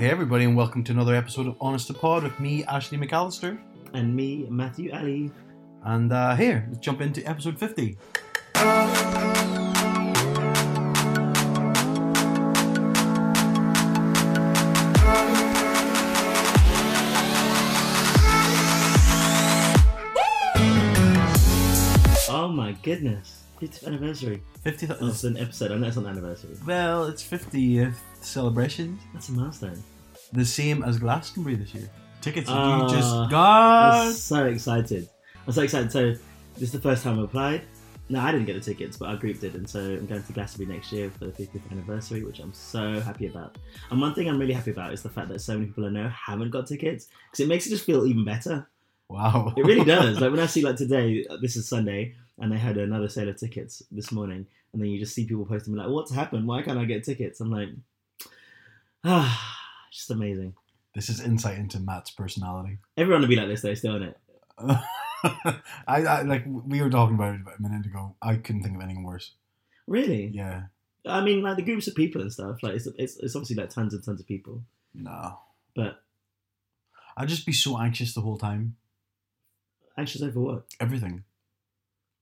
Hey everybody, and welcome to another episode of Honest to Pod with me, Ashley McAllister. And me, Matthew Ali. And uh, here, let's jump into episode 50. Oh my goodness. 50th anniversary. 50th. Oh, it's an episode. I know it's not an anniversary. Well, it's 50th celebration. That's a milestone. The same as Glastonbury this year. Tickets Ah, you just I'm got. so excited. I'm so excited. So, this is the first time I applied. No, I didn't get the tickets, but our group did, and so I'm going to Glastonbury next year for the 50th anniversary, which I'm so happy about. And one thing I'm really happy about is the fact that so many people I know haven't got tickets, because it makes it just feel even better. Wow. It really does. like when I see like today, uh, this is Sunday, and they had another sale of tickets this morning, and then you just see people posting like, "What's happened? Why can't I get tickets?" I'm like, ah, just amazing. This is insight into Matt's personality. Everyone would be like this though, still in it. I, I like we were talking about it about a minute ago. I couldn't think of anything worse. Really? Yeah. I mean, like the groups of people and stuff. Like it's it's, it's obviously like tons and tons of people, No. but I'd just be so anxious the whole time. anxious over what? Everything.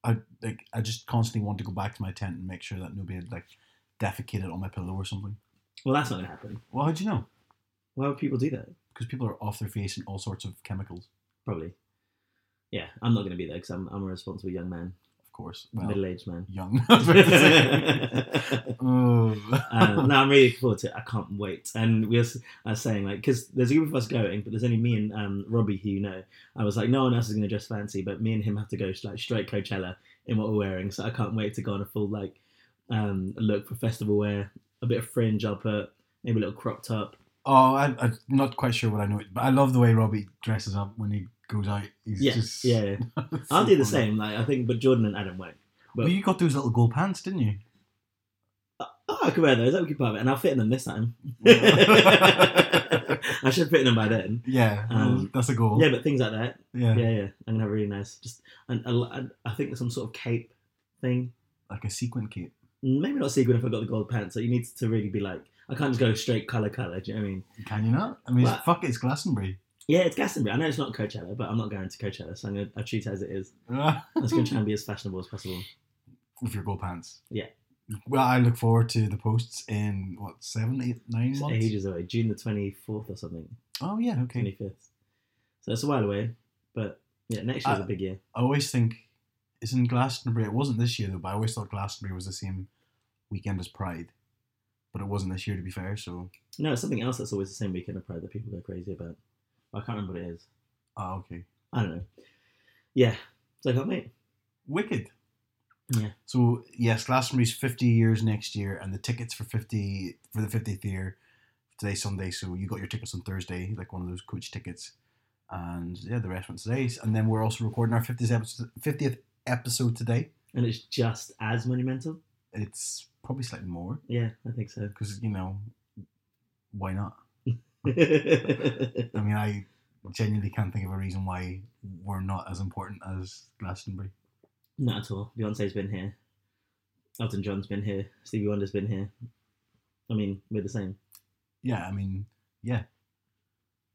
I like. I just constantly want to go back to my tent and make sure that nobody had like defecated on my pillow or something. Well, that's not gonna happen. Well, how'd you know? Why would people do that? Because people are off their face in all sorts of chemicals. Probably. Yeah, I'm not gonna be there because I'm I'm a responsible young man, course. Well, middle aged man. young. I was about to say. oh. um, no, I'm really looking forward to it. I can't wait. And we uh, saying like, because there's a group of us going, but there's only me and um, Robbie who you know. I was like, no one else is going to dress fancy, but me and him have to go like straight Coachella in what we're wearing. So I can't wait to go on a full like um, look for festival wear, a bit of fringe I'll put, maybe a little crop top. Oh, I, I'm not quite sure what I know, but I love the way Robbie dresses up when he goes out. He's Yeah, just yeah. yeah. I'll do the same. Like I think, but Jordan and Adam won't. But Well, you got those little gold pants, didn't you? oh, I could wear those. That would be it, and I'll fit in them this time. I should fit in them by then. Yeah, Um, that's a goal. Yeah, but things like that. yeah. Yeah, yeah. I'm gonna have a really nice, just and I, think some sort of cape thing. like a sequin cape. Maybe not sequin if I got the gold pants. So you need to really be like, I can't just go straight color color. Do you know what I mean? Can you not? I mean, Well- fuck it, it's Glastonbury. Yeah, it's Glastonbury. I know it's not Coachella, but I'm not going to Coachella, so I'm gonna I treat it as it is. I'm just gonna try and be as fashionable as possible. with your gold pants. Yeah. Well, I look forward to the posts in what seven, eight, nine It's months. ages away, June the 24th or something, Oh yeah, okay. 25th. So it's a while away, but yeah, next year's Uh, a big year. I always think it's in Glastonbury. It wasn't this year though, but I always thought Glastonbury was the same weekend as Pride, but it wasn't this year to be fair. So, No, it's something else that's always the same weekend of Pride that people go crazy about. I can't remember what it is. ah, okay. I don't know. Yeah, so I can't wait. Wicked. Yeah. So yes, Glastonbury's fifty years next year, and the tickets for fifty for the fiftieth year today Sunday. So you got your tickets on Thursday, like one of those coach tickets, and yeah, the rest went today. And then we're also recording our fiftieth episode, fiftieth episode today. And it's just as monumental. It's probably slightly more Yeah, I think so. because you know why not? I mean, I genuinely can't think of a reason why we're not as important as Glastonbury. Not at all. Beyonce's been here. Elton John's been here. Stevie Wonder's been here. I mean, we're the same. Yeah, I mean, yeah.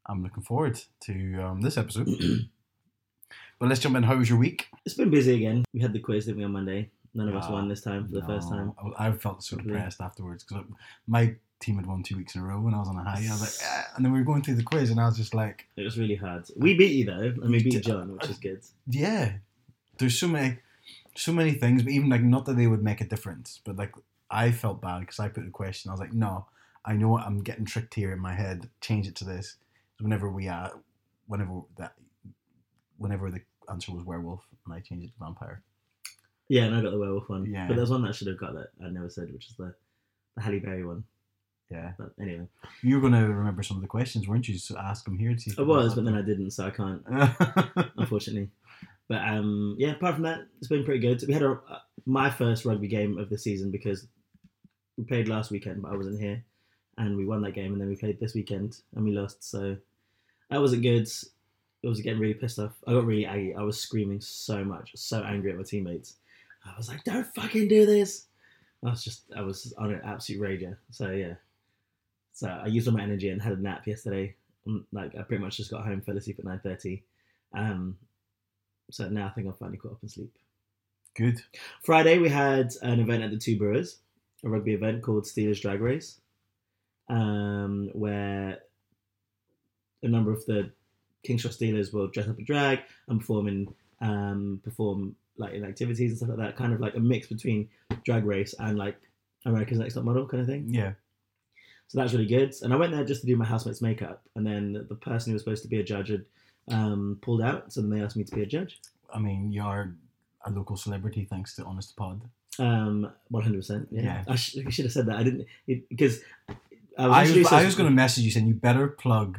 I'm looking forward to um, this episode. but let's jump in. How was your week? It's been busy again. We had the quiz, didn't we, on Monday? None of us won this time for the first time. I, I felt so Probably. depressed afterwards because my team had won two weeks in a row and I was on a high. I was like, "Ah," and then we were going through the quiz and I was just like, It was really hard. We beat you though, and we beat John, which is good. yeah, there's so many, so many things, but even like not that they would make a difference, but like I felt bad because I put the question. I was like, no, I know I'm getting tricked here in my head. Change it to this. Whenever we are, whenever that, whenever the answer was werewolf, and I changed it to vampire. Yeah, and I got the werewolf one. Yeah. But there's one that I should have got that I never said, which is the the Halle Berry one. Yeah, But anyway, you were going to remember some of the questions, weren't you? So ask them here. I was, but then I didn't, so I can't. unfortunately. But um, yeah, apart from that, it's been pretty good. We had a, uh, my first rugby game of the season because we played last weekend, but I wasn't here, and we won that game, and then we played this weekend and we lost. So that wasn't good. I was getting really pissed off. I got really aggy. I was screaming so much, so angry at my teammates. I was like, "Don't fucking do this!" I was just, I was on an absolute rager. So yeah, So I used all my energy and had a nap yesterday. Mm, Like I pretty much just got home, fell asleep at nine thirty. Um, so now I think I'm finally caught up in sleep. Good. Friday we had an event at the Two Brewers, a rugby event called Steelers Drag Race, um, where a number of the Kings Cross Steelers will dress up in drag and perform in um, perform like in activities and stuff like that. Kind of like a mix between drag race and like America's Next Top Model kind of thing. Yeah. So that's really good. And I went there just to do my housemate's makeup, and then the person who was supposed to be a judge had um, pulled out, so then they asked me to be a judge. I mean, you're a local celebrity thanks to Honest Pod. Um, one hundred percent. Yeah, Yeah. I, sh- I should have said that. I didn't because I was. I was, I was going to message you saying you better plug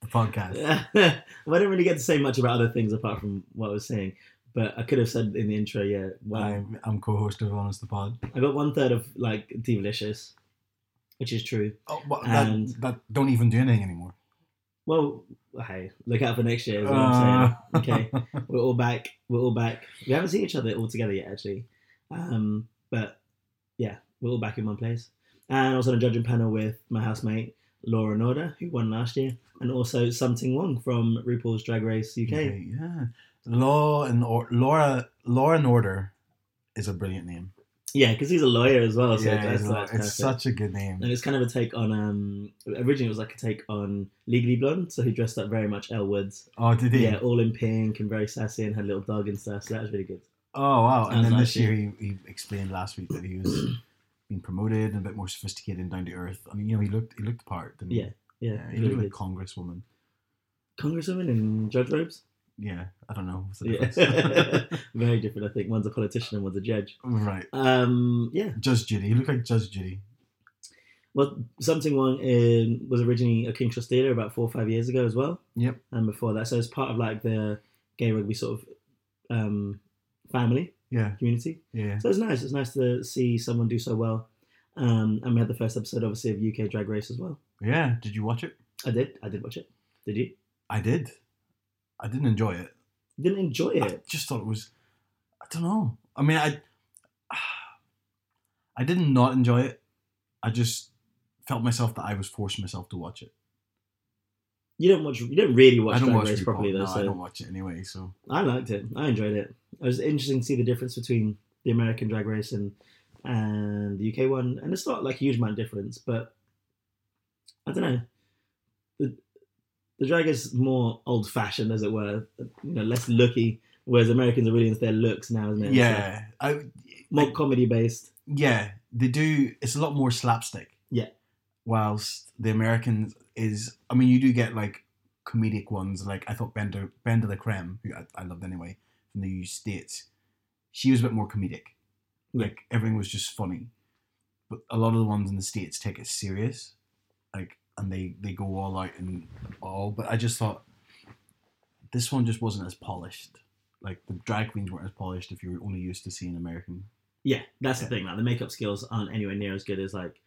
the podcast. well, I didn't really get to say much about other things apart from what I was saying, but I could have said in the intro. Yeah, well, I'm, I'm co-host of Honest the Pod. I got one third of like Divalicious, which is true. Oh, but that, And- that don't even do anything anymore. Well, hey, look out for next year. Is what I'm Uh, saying. Okay, we're all back. We're all back. We haven't seen each other all together yet, actually. Um, but yeah, we're all back in one place. And I was on a judging panel with my housemate Laura Norda, who won last year, and also Sum Ting Wong from RuPaul's Drag Race UK. Yeah. Law and or- Laura Law and Order is a brilliant name. Yeah, because he's a lawyer as well. So yeah, that's, it's, that's it's perfect. such a good name. And it's kind of a take on um originally it was like a take on Legally Blonde, so he dressed up very much Elle Woods. Oh, did he? Yeah, all in pink and very sassy and had a little dog and stuff. So that was really good. Oh wow! And then this year he, he explained last week that he was being promoted and a bit more sophisticated and down to earth. I mean, you know, he looked he looked the part. Didn't he? Yeah, Yeah, yeah. He really looked like good. congresswoman. Congresswoman in judge robes. Yeah, I don't know. Yeah, very different. I think one's a politician and one's a judge. right. Um, yeah. Judge Judy. He looked like Judge Judy. Well, Sum Ting Wong in, was originally a Kings Cross Steeler about four or five years ago as well. Yep. And before that, so it's part of like the gay rugby sort of um, family Yeah, community. yeah. So it's nice. It's nice to see someone do so well. Um, and we had the first episode, obviously, of UK Drag Race as well. Yeah. Did you watch it? I did. I did watch it. Did you? I did. I didn't enjoy it. Didn't enjoy I it. just thought it was. I don't know. I mean, I. I did not enjoy it. I just felt myself that I was forcing myself to watch it. You don't watch. You don't really watch I don't Drag Race properly though. No, so I don't watch it anyway. So I liked it. I enjoyed it. It was interesting to see the difference between the American Drag Race and and the UK one, and it's not like a huge amount of difference, but I don't know. The the drag is more old fashioned, as it were, you know, less looky. Whereas Americans are really into their looks now, isn't it? yeah, uh, I So, more comedy based. yeah they do. It's a lot more slapstick. Yeah. Whilst the Americans is, I mean, you do get like comedic ones. Like I thought Bender BenDeLaCreme, who I, I loved anyway, from the states. She was a bit more comedic. Yeah. Like everything was just funny, but a lot of the ones in the states take it serious, like and they they go all out and all. But I just thought this one just wasn't as polished. Like the drag queens weren't as polished if you were only used to seeing American. Yeah, that's Yeah. the thing. Like the makeup skills aren't anywhere near as good as like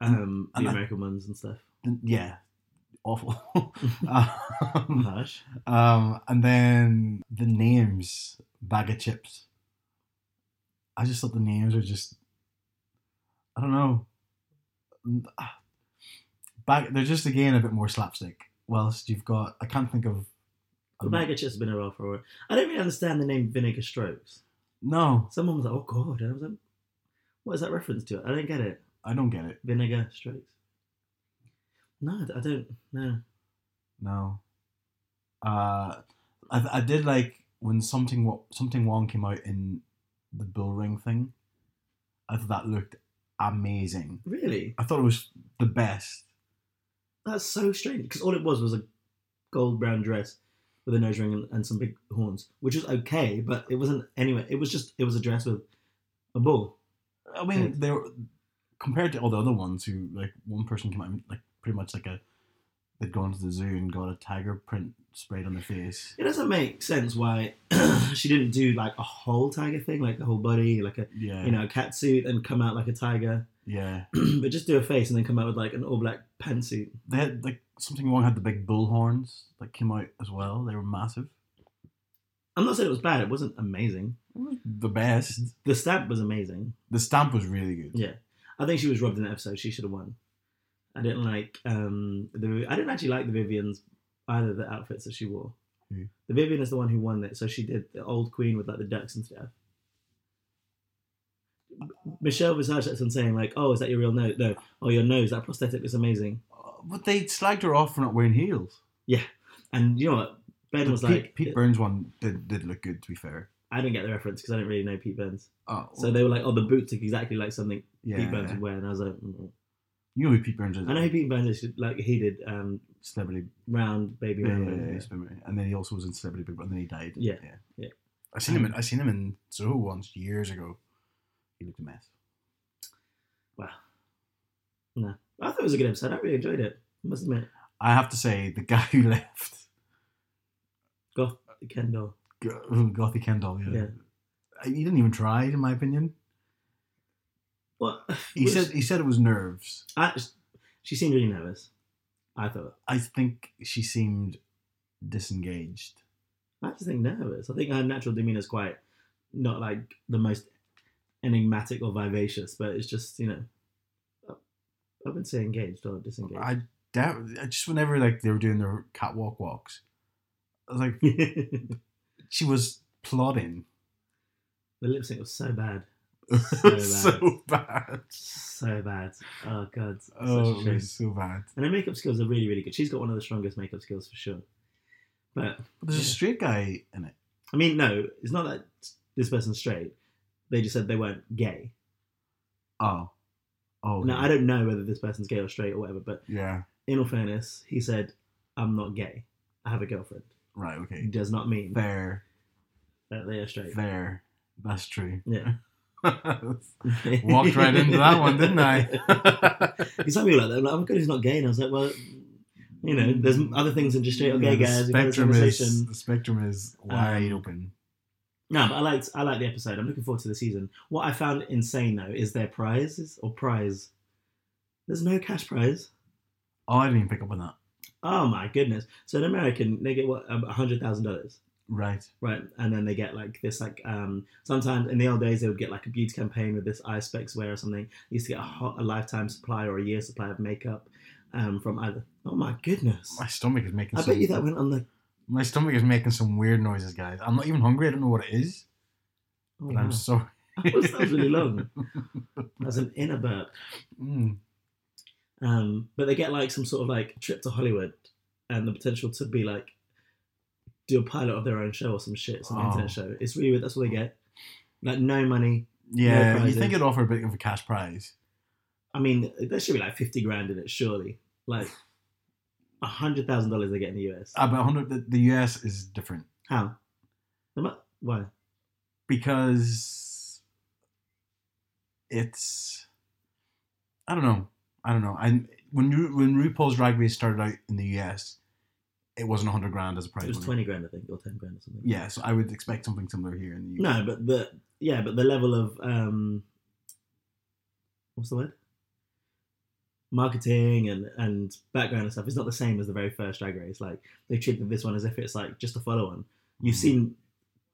um, And the I- American ones and stuff. Yeah, awful. um, um, and then the names, Baga Chipz. I just thought the names were just, I don't know. Bag, they're just again a bit more slapstick. Whilst you've got, I can't think of. The bag of chips has been around for a while. I don't really understand the name Vinegar Strokes. No, Someone was like, "Oh God," and I was like, "What is that reference to?" I don't get it. I don't get it. Vinegar Strokes. No, I don't. No. No. Uh, I I did like when something Sum Ting Wong came out in the bull ring thing. I thought that looked amazing. Really? I thought it was the best. That's so strange. Because all it was was a gold brown dress with a nose ring and, and some big horns, which was okay, but it wasn't anyway. It was just it was a dress with a bull. I mean, they were compared to all the other ones who like one person came out and, like pretty much like a they'd gone to the zoo and got a tiger print sprayed on their face. It doesn't make sense why she didn't do like a whole tiger thing, like the whole body, like a Yeah, you know a cat suit, and come out like a tiger. Yeah. but just do a face and then come out with like an all black pantsuit. They had like Sum Ting Wong had the big bull horns that came out as well. They were massive. I'm not saying it was bad. It wasn't amazing. It was the best. The stamp was amazing. The stamp was really good. Yeah, I think she was robbed in that episode. She should have won. I didn't like um the. I didn't actually like the Vivienne's either the outfits that she wore. Who? The Vivienne is the one who won it, so she did the old queen with like the ducks and stuff. Michelle Visage kept on saying like, "Oh, is that your real nose? No, oh, your nose. That prosthetic is amazing." Uh, But they slagged her off for not wearing heels. Yeah, and you know what? Ben was Pete, like, Pete Burns one did, did look good, to be fair. I didn't get the reference because I didn't really know Pete Burns. Oh, So they were like, "Oh, the boots look exactly like something yeah. Pete Burns would wear," and I was like, mm. You know who Pete Burns is? "I know who Pete Burns is. Like he did um, Celebrity. round baby Yeah, round. yeah, yeah, and then he also was in Celebrity Big Brother, and then he died. Yeah, yeah. yeah. I seen him. In, I seen him in Soho once years ago. He looked a mess. Wow. No, I thought it was a good episode. I really enjoyed it. I must admit, I have to say, the guy who left, Goth Kendoll. Gothy Kendoll, yeah. Yeah. Uh, he didn't even try, in my opinion. What He was- said he said it was nerves. I, she seemed really nervous. I thought. I think she seemed disengaged. I just think nervous. I think her natural demeanor is quite not like the most enigmatic or vivacious, but it's just you know. I wouldn't say engaged or disengaged. I doubt. I just whenever like they were doing their catwalk walks, I was like, she was plodding The lip sync was so bad, bad. so bad. so bad. Oh god, Oh, it was so bad. And her makeup skills are really, really good. She's got one of the strongest makeup skills for sure. But But there's a straight guy in it. I mean, no, it's not that this person's straight. They just said they weren't gay. Oh, oh, Now okay. I don't know whether this person's gay or straight or whatever. But yeah, in all fairness, he said, "I'm not gay. I have a girlfriend." right, It okay, does not mean fair, that they are straight. fair. That's true. Yeah. Walked right into that one, didn't I? He's like me like that. I'm like, oh my god, he's not gay. And I was like, well, you know, there's other things than just straight or Yeah, gay guys. We've had this spectrum is the spectrum is wide Um, open. No, but I liked I liked the episode. I'm looking forward to the season. What I found insane though is their prizes or prize. There's no cash prize. Oh, I didn't even pick up on that. Oh my goodness! So in American, they get what a hundred thousand dollars, Right. right? And then they get like this, like um, sometimes in the old days they would get like a beauty campaign with this eye specs wear or something. They used to get a, hot, a lifetime supply or a year supply of makeup um, from either. Oh my goodness! My stomach is making. I bet you that went on the. My stomach is making some weird noises, guys. I'm not even hungry. I don't know what it is, Oh, but wow. I'm so. that was really long. That's an inner burp. Mm. Um, but they get like some sort of like trip to Hollywood and the potential to be like do a pilot of their own show or some shit, some Oh. internet show. It's really weird. That's what they get. Like no money. Yeah, you think it'd offer a bit of a cash prize? I mean, there should be like fifty grand in it, surely. Like hundred thousand dollars they get in the US. Uh, but 100. The, the US is different How? Why? because it's. I don't know. I don't know. I when Ru- when RuPaul's Drag Race started out in the US, it wasn't 100 grand as a prize. It was money. twenty grand, I think, or ten grand or something. Yeah, so I would expect something similar here in the US. No, but the yeah, but the level of um, what's the word? Marketing and and background and stuff is not the same as the very first Drag Race. Like they treated this one as if it's like just a follow on. You've Mhm. seen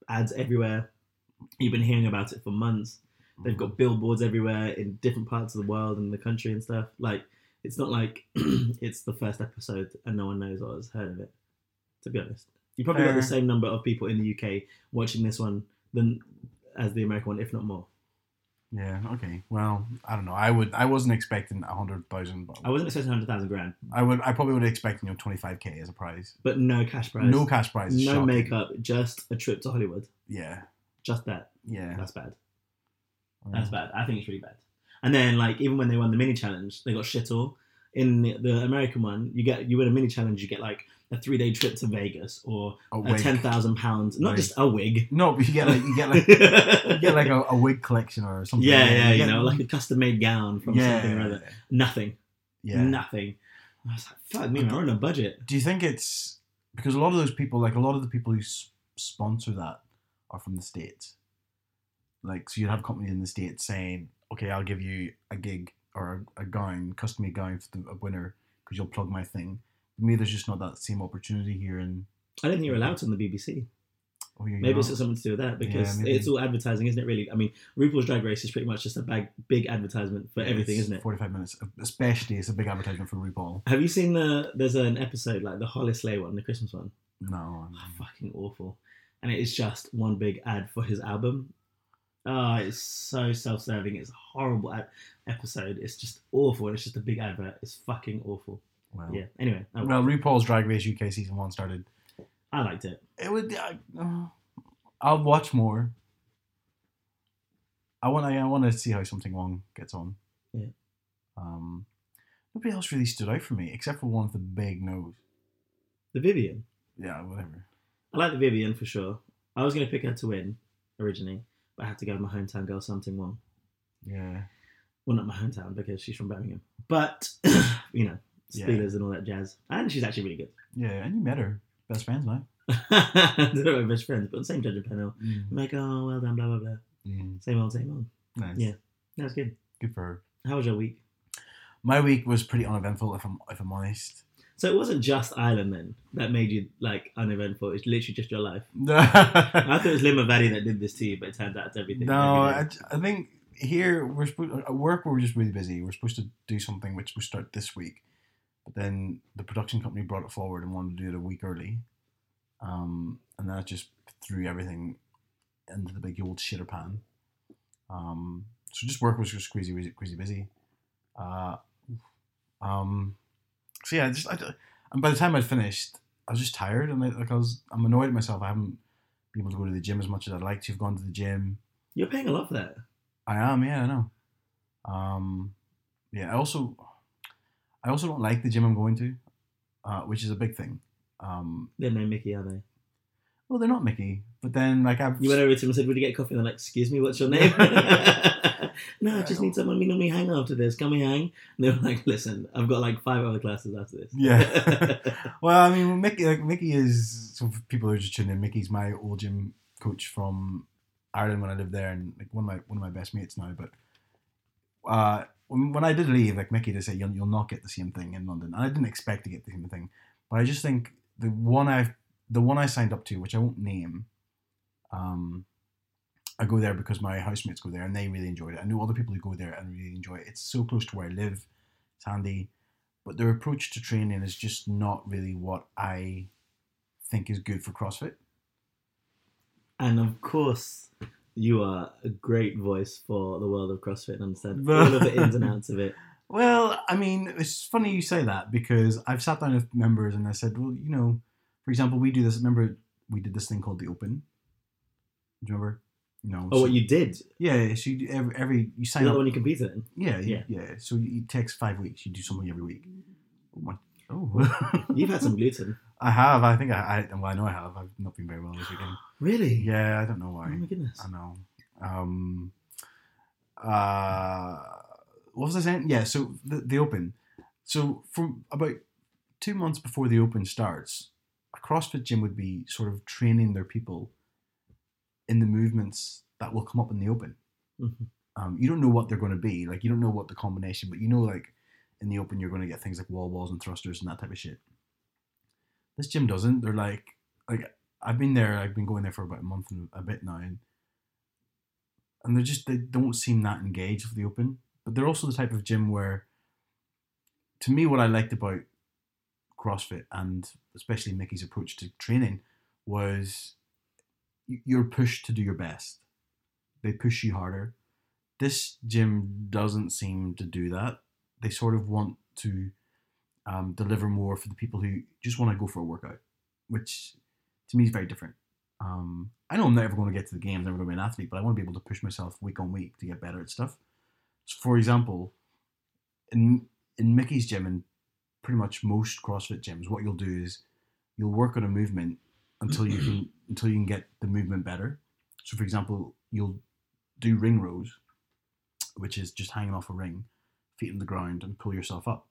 ads everywhere. You've been hearing about it for months. They've got billboards everywhere in different parts of the world and the country and stuff. Like it's not like it's the first episode and no one knows or has heard of it. To be honest, you probably got the same number of people in the UK watching this one than as the American one, if not more. Yeah. Okay. Well, I don't know. I would. I wasn't expecting a hundred thousand. I wasn't expecting hundred thousand grand, I would. I probably would expect you know twenty five k as a prize. but no cash prize, No cash prize. no shocking. makeup, just a trip to Hollywood. Yeah. Just that. Yeah. That's bad. That's bad. I think it's really bad. And then like even when they won the mini challenge, they got shit all. In the, the American one, you get you win a mini challenge, you get like a three day trip to Vegas or A a ten thousand pounds, not Wig. just a wig. No, but you get like you get like you get like a, a wig collection or something. yeah, yeah, you get- know, like a custom made gown from yeah, something or other. Nothing, Yeah. nothing. I was like, fuck me, we're on a budget. Do you think it's because a lot of those people, like a lot of the people who s- sponsor that, are from the states? Like, so you'd have companies in the states saying, "Okay, I'll give you a gig or a, a gown, custom made gown for the a winner because you'll plug my thing." Maybe there's just not that same opportunity here And I don't think you're allowed to on the BBC. Oh, you're Maybe it's not? got something to do with that because maybe. it's all advertising, isn't it? Really, I mean, RuPaul's Drag Race is pretty much just a bag, big advertisement for Yeah, everything, isn't it? 45 minutes. Especially, it's a big advertisement for RuPaul. Have you seen the? There's an episode like the Holly Slay one, the Christmas one. No. Oh, ah, I'm- fucking awful, and it is just one big ad for his album. Oh, it's so self-serving. It's a horrible ad- episode. It's just awful. It's just a big advert. It's fucking awful. Well, Yeah. Anyway, I, well, RuPaul's Drag Race UK season one started. I liked it. It would. I, uh, I'll watch more. I want. I, want to see how Sum Ting Wong gets on. Yeah. Um, nobody else really stood out for me except for one with the big nose. The Vivienne. Yeah, whatever. I like the Vivienne for sure. I was going to pick her to win originally, but I had to go with my hometown girl, Sum Ting Wong. Yeah. Well, not my hometown because she's from Birmingham, but you know, Yeah. And all that jazz. And she's actually really good. Yeah, and you met her. Best friends now. They're not my best friends, but the same judging panel. Mm. I'm like, oh, well done, blah blah blah. Mm. Same old, same old. Nice. Yeah. That's good. Good for her. How was your week? My week was pretty uneventful, if I'm if I'm honest. So it wasn't just Ireland then that made you like uneventful. It's literally just your life. I no, thought it was Limavady that did this to you, but it turns out it's everything. I. I think here we're supposed at work we're just really busy. We're supposed to do something which we start this week, then the production company brought it forward and wanted to do it a week early, um, and that just threw everything into the big old shitter pan. Um, so just work was just crazy, crazy, crazy busy. Uh, um, so yeah, just I, and by the time I'd finished, I was just tired and I, like I was I'm annoyed at myself. I haven't been able to go to the gym as much as I'd like to have gone to the gym. You're paying a lot for that. I am, yeah, I know. Um, yeah, I also, I also don't like the gym I'm going to, uh, which is a big thing. Um, They're no Mickey, are they? well, they're not Mickey, but then like I've You went over to them and said, Would you get coffee? And they're like, Excuse me, what's your name? no, I just need someone we normally hang after this. Can we hang? And they were like, Listen, I've got like five other classes after this. Yeah. well, I mean, Mickey, like Mickey is so people who are just tuning in. Mickey's my old gym coach from Ireland when I lived there, and like one of my one of my best mates now. But uh, when, I did leave, like Mickey did say, you'll, you'll not get the same thing in London, and I didn't expect to get the same thing. But I just think the one I the one I signed up to, which I won't name, um, I go there because my housemates go there and they really enjoyed it. I know other people who go there and really enjoy it. It's so close to where I live. It's handy but their approach to training is just not really what I think is good for CrossFit. And of course, you are a great voice for the world of CrossFit and understand all of the ins and outs of it. Well, I mean, it's funny you say that because I've sat down with members and I said, well, you know, for example, we do this. Remember, we did this thing called the Open. Do you remember? You know, Oh, so- what you did? yeah. So you every, every you sign up. the one you competed in? yeah, Yeah. yeah, yeah. So it takes five weeks. You do something every week. Oh my! Oh, You've had some gluten. I have. I think I, I. Well, I know I have. I've not been very well this weekend. Really? Yeah, I don't know why. Oh my goodness. I know. Um, uh, what was I saying? Yeah, so the, the Open. So from about two months before the Open starts, a CrossFit gym would be sort of training their people in the movements that will come up in the Open. Mhm. Um, you don't know what they're going to be. Like you don't know what the combination, but you know like in the Open you're going to get things like wall balls and thrusters and that type of shit. This gym doesn't. They're like like I've been there. I've been going there for about a month and a bit now, and and they're just they don't seem that engaged with the open. But they're also the type of gym where, to me, what I liked about CrossFit and especially Mickey's approach to training was you're pushed to do your best. They push you harder. This gym doesn't seem to do that. They sort of want to um, deliver more for the people who just want to go for a workout, which to me is very different. Um, I know I'm never going to get to the games, never going to be an athlete, but I want to be able to push myself week on week to get better at stuff. So for example, in in Mickey's gym and pretty much most CrossFit gyms, what you'll do is you'll work on a movement until you can until you can get the movement better. So for example, you'll do ring rows, which is just hanging off a ring, feet on the ground, and pull yourself up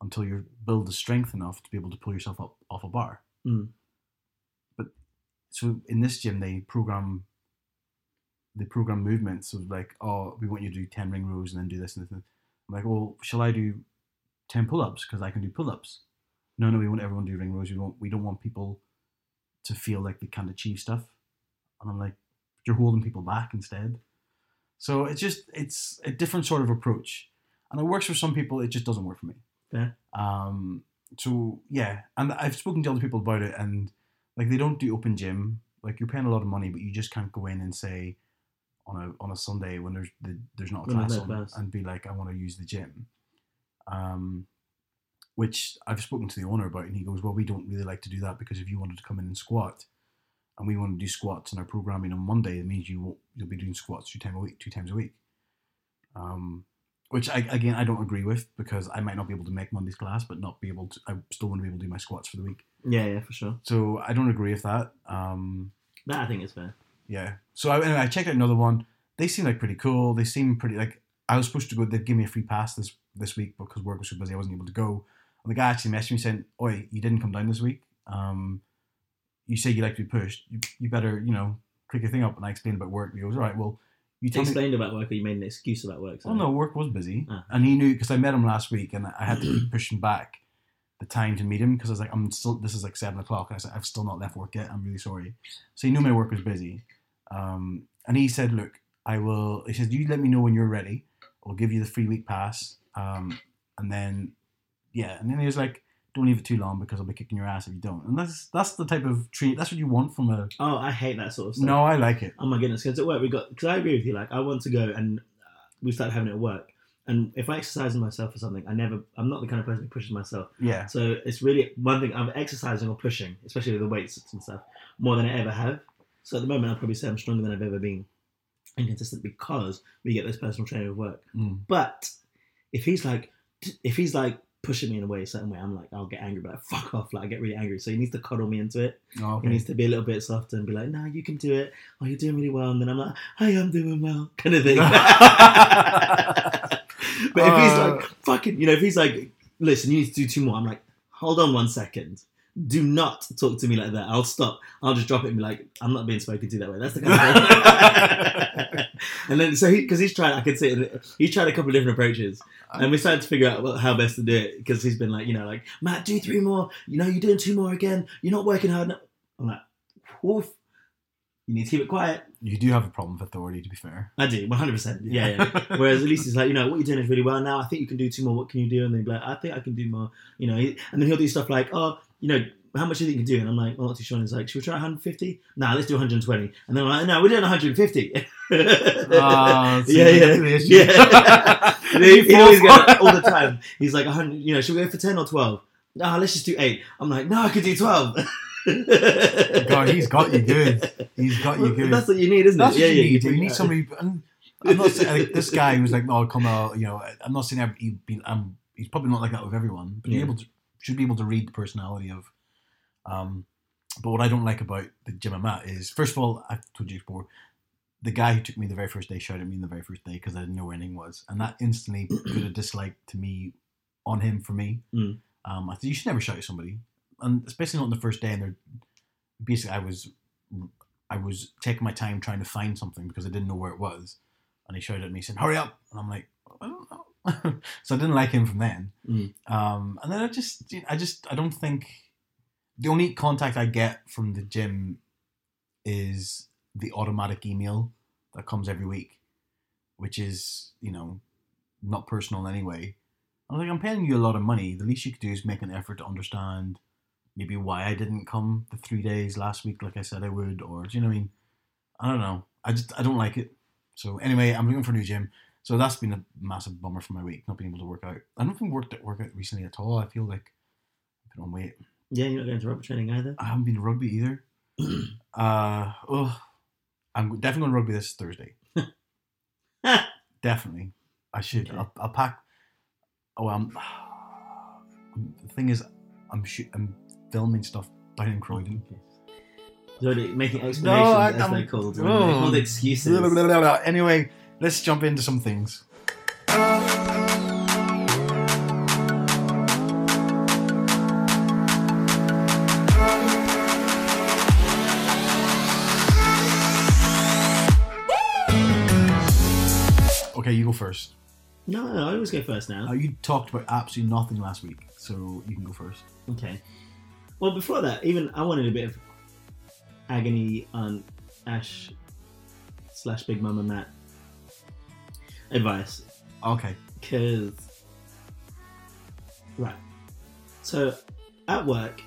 until you build the strength enough to be able to pull yourself up off a bar. Mm. But so in this gym, they program they program movements of like, oh, we want you to do ten ring rows and then do this and this. And. I'm like, well, shall I do ten pull-ups because I can do pull-ups? No, no, we want everyone to do ring rows. We don't we don't want people to feel like they can't achieve stuff. and I'm like, you're holding people back instead. So it's just it's a different sort of approach, and it works for some people. It just doesn't work for me. Fair. Um. So yeah, and I've spoken to other people about it, and like they don't do open gym. Like you're paying a lot of money, but you just can't go in and say on a on a Sunday when there's the, there's not a class on class. and be like, I want to use the gym. Um, which I've spoken to the owner about, and he goes, "Well, we don't really like to do that because if you wanted to come in and squat, and we want to do squats in our programming on Monday, it means you won't, you'll be doing squats two times a week, two times a week." Um, which I again I don't agree with because I might not be able to make Monday's class, but not be able to. I still want to be able to do my squats for the week. Yeah, yeah, for sure. So I don't agree with that. Um, That I think is fair. yeah. So I, anyway, I checked out another one. They seem like pretty cool. They seem pretty like I was supposed to go. They gave me a free pass this this week because work was so busy. I wasn't able to go. And the guy actually messaged me saying, "Oi, you didn't come down this week. Um, you say you like to be pushed. You, you better you know click your thing up." And I explained about work. He goes, "All right, well, you tell me." explained about work, or you made an excuse about work. Oh sorry. no, work was busy, Ah. and he knew because I met him last week, and I had to keep pushing back the time to meet him because I was like, I'm still. This is like seven o'clock. And I said, I've still not left work yet. I'm really sorry. So he knew my work was busy, um, and he said, look, I will. He said, you let me know when you're ready. I'll give you the free week pass, um, and then yeah, and then he was like, don't leave it too long because I'll be kicking your ass if you don't. And that's that's the type of treat. That's what you want from a. Oh, I hate that sort of stuff. No, I like it. Oh my goodness, because at work we got because I agree with you. Like I want to go and uh, we started having it at work. And if I exercise myself or something, I never. I'm not the kind of person who pushes myself. Yeah, So it's really one thing. I'm exercising or pushing, especially with the weights and stuff, more than I ever have. So at the moment, I'll probably say I'm stronger than I've ever been, inconsistent because we get this personal trainer with work. Mm. But if he's like, if he's like pushing me in a way, a certain way, I'm like, I'll get angry, but like, fuck off, like I get really angry. So he needs to cuddle me into it. Oh, He needs to be a little bit softer and be like, no, you can do it. Oh, you're doing really well. And then I'm like, hey I am doing well, kind of thing. but if he's Uh. like, fucking, you know, if he's like, listen, you need to do two more, I'm like, hold on one second. Do not talk to me like that. I'll stop. I'll just drop it and be like, I'm not being spoken to that way. That's the kind of thing. and then, so he, because he's tried, I could see it, he's tried a couple of different approaches. And we started to figure out what, how best to do it because he's been like, you know, like, Matt, do three more. You know, you're doing two more again. You're not working hard enough. I'm like, woof. You need to keep it quiet. You do have a problem with authority, to be fair. I do, 100%. Yeah, yeah. Whereas at least he's like, you know, what you're doing is really well. Now I think you can do two more. What can you do? And then be like, I think I can do more. You know, and then he'll do stuff like, oh, you know, how much do you think you can do? And I'm like, well, not too sure. And he's like, should we try 150? Nah, let's do 120. And then I'm like, no, we're doing 150. Ah, see, yeah, yeah, yeah. He, he always goes all the time. He's like, 100. You know, should we go for 10 or 12? Nah, let's just do eight. I'm like, no, I could do 12. God, he's got you good. He's got you good. That's what you need, isn't That's it? what you need. can You need somebody. And I'm not saying like, this guy who's like, "Oh, come out." You know, I'm not saying every, he'd be, um, he's probably not like that with everyone, but Yeah. he's able to should be able to read the personality of. Um, but what I don't like about the gym I'm at is, first of all, I've told you before, the guy who took me the very first day shouted at me in the very first day because I didn't know where anything was, and that instantly put a dislike to me on him for me. Mm. Um, I said you should never shout at somebody, and especially not on the first day. And they're basically, I was, I was taking my time trying to find something because I didn't know where it was, and he shouted at me, saying, "Hurry up!" And I'm like, I don't know. so I didn't like him from then. Mm. Um, and then I just, I just, I don't think the only contact I get from the gym is the automatic email that comes every week, which is, you know, not personal in any way. I'm like, I'm paying you a lot of money. The least you could do is make an effort to understand maybe why I didn't come the three days last week, like I said I would, or do you know what I mean? I don't know. I just I don't like it. So anyway, I'm looking for a new gym. So that's been a massive bummer for my week, not being able to work out. I don't think worked at work out recently at all. I feel like I've been on weight. Yeah, you're not going to rubber training either. I haven't been to rugby either. uh, oh, I'm definitely going to rugby this Thursday. definitely, I should. Okay. I'll, I'll pack. Oh, I'm. The thing is, I'm shoot, I'm filming stuff down in Croydon. Already making explanations, I- as I'm- they're called. oh. They're called excuses. Blah, blah, blah, blah. Anyway, let's jump into some things. Okay, you go first. No, no, I always go first now. Uh, you talked about absolutely nothing last week, so you can go first. Okay. Well, before that, even I wanted a bit of agony on Ash slash Big Mama Matt advice Okay. because right. So at work,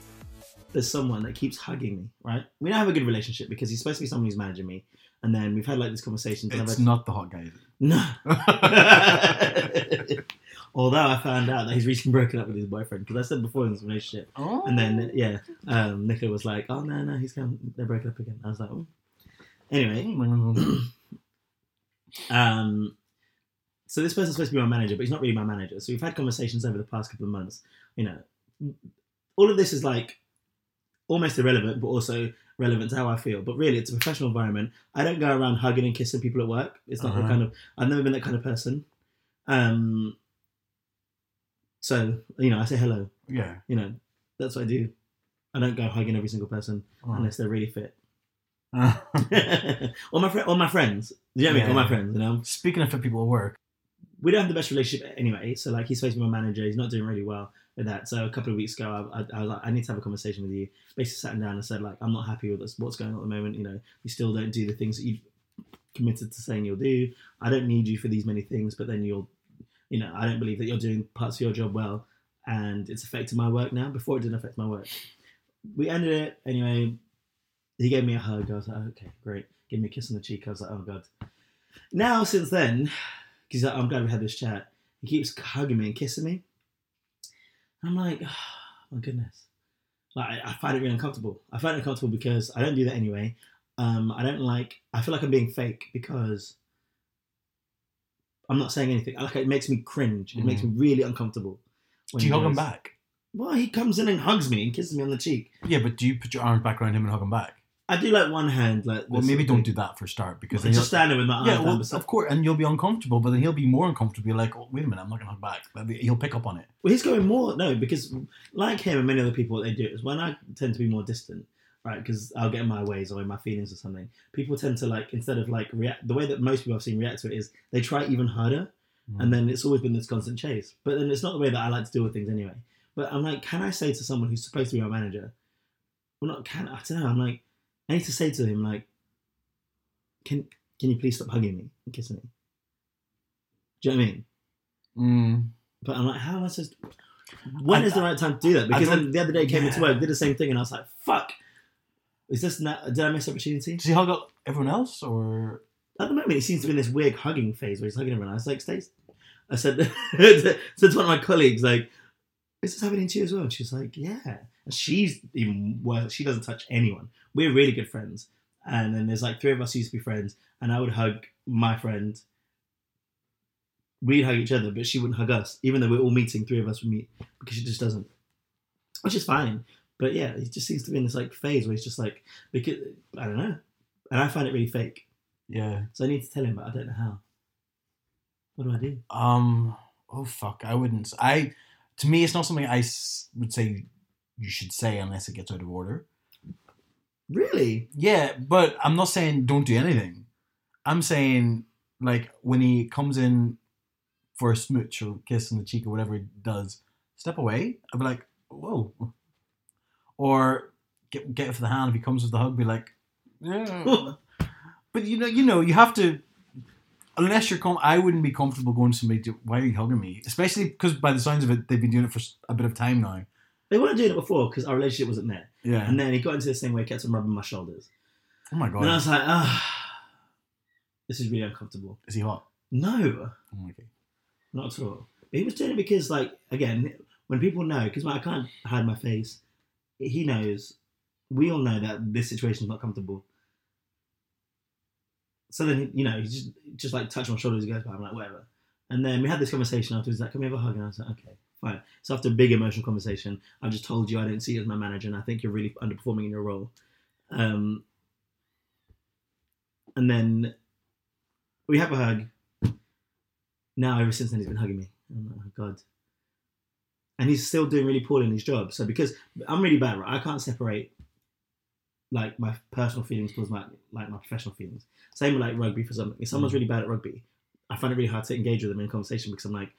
there's someone that keeps hugging me. Right, we don't have a good relationship because he's supposed to be someone who's managing me, and then we've had like these conversations. and I've It's had- not the hot guy. is no. Although I found out that he's recently broken up with his boyfriend because I said before in this relationship, oh. and then yeah, um, Nicola was like, "Oh no, no, he's come. They're breaking up again." I was like, oh. anyway, um, so this person's supposed to be my manager, but he's not really my manager. So we've had conversations over the past couple of months. You know, all of this is like almost irrelevant, but also relevant to how I feel. But really, it's a professional environment. I don't go around hugging and kissing people at work. It's not the Uh-huh. kind of. I've never been that kind of person. Um. So you know, I say hello. yeah. You know, that's what I do. I don't go hugging every single person Oh. unless they're really fit. or my friend, or my friends. You know what I mean? Or my friends. You know, Speaking of fit people at work, we don't have the best relationship anyway. So like, he's supposed to be my manager. He's not doing really well with that. So a couple of weeks ago, I, I, I was like, I need to have a conversation with you. Basically, sat him down and said like, I'm not happy with this, what's going on at the moment. You know, you still don't do the things that you've committed to saying you'll do. I don't need you for these many things, but then you'll, you know, I don't believe that you're doing parts of your job well, and it's affecting my work now. Before it didn't affect my work. We ended it anyway. He gave me a hug. I was like, okay, great. Give me a kiss on the cheek. I was like, oh god. Now since then, because I'm glad we had this chat. He keeps hugging me and kissing me. I'm like, oh, my goodness. Like I, I find it really uncomfortable. I find it uncomfortable because I don't do that anyway. Um, I don't like. I feel like I'm being fake because I'm not saying anything. Like it makes me cringe. It makes me really uncomfortable. when do you he hug him back? Well, he comes in and hugs me and kisses me on the cheek. Yeah, but do you put your arms back around him and hug him back? I do like one hand, like Well, maybe don't do that for a start because then just you'll- standing with my yeah, well, of course, and you'll be uncomfortable, but then he'll be more uncomfortable. Be like, oh, wait a minute, I'm not gonna hug back. He'll pick up on it. Well, he's going more no because like him and many other people, what they do is when I tend to be more distant, right? Because I'll get in my ways or in my feelings or something. People tend to like instead of like react the way that most people I've seen react to it is they try even harder, Mm. and then it's always been this constant chase. But then it's not the way that I like to deal with things anyway. But I'm like, can I say to someone who's supposed to be my manager? Well, not can I don't know. I'm like, I need to say to him like, can can you please stop hugging me and kissing me? Do you know what I mean? Mm. But I'm like, how am I supposed to... When I- is the right time to do that? Because then the other day I came into work, did the same thing, and I was like, fuck. Is this not, did I miss opportunity? Does he hug up everyone else, or At the moment, he seems to be in this weird hugging phase where he's hugging everyone. I was like, Stace, I said, to, to one of my colleagues, like, is this happening to you as well? And she's like, yeah. And she's even worse. She doesn't touch anyone. We're really good friends. And then there's like three of us who used to be friends, and I would hug my friend. We'd hug each other, but she wouldn't hug us, even though we're all meeting. Three of us would meet because she just doesn't, which is fine. But yeah, he just seems to be in this like phase where he's just like because I don't know, and I find it really fake. yeah? So I need to tell him, but I don't know how. What do I do? Um. Oh fuck! I wouldn't. I To me, it's not something I would say you should say unless it gets out of order. Really? Yeah, but I'm not saying don't do anything. I'm saying like when he comes in for a smooch or kiss on the cheek or whatever he does, step away. I'd be like, whoa. Or get get it for the hand. If he comes with the hug, be like, yeah. but you know, you know, you have to. Unless you're com, I wouldn't be comfortable going to somebody. To, Why are you hugging me? Especially because by the sounds of it, they've been doing it for a bit of time now. They weren't doing it before because our relationship wasn't there. Yeah. And then he got into this thing where he kept on rubbing my shoulders. oh my god. And I was like, ah, this is really uncomfortable. Is he hot? No, Oh, okay. not at all. But he was doing it because, like, again, when people know, because I can't hide my face, he knows, we all know that this situation is not comfortable. So then, you know, he just, just like touched my shoulders, he goes, by, I'm like, whatever. And then we had this conversation afterwards, like, can we have a hug? And I was like, okay, fine. So after a big emotional conversation, I just told you I don't see you as my manager and I think you're really underperforming in your role. Um, and then we have a hug. Now, ever since then, he's been hugging me. I'm like, oh, God. And he's still doing really poorly in his job. So, because I'm really bad, right? I can't separate like my personal feelings towards my like my professional feelings. Same with like rugby for something. If someone's Mm. really bad at rugby, I find it really hard to engage with them in conversation because I'm like,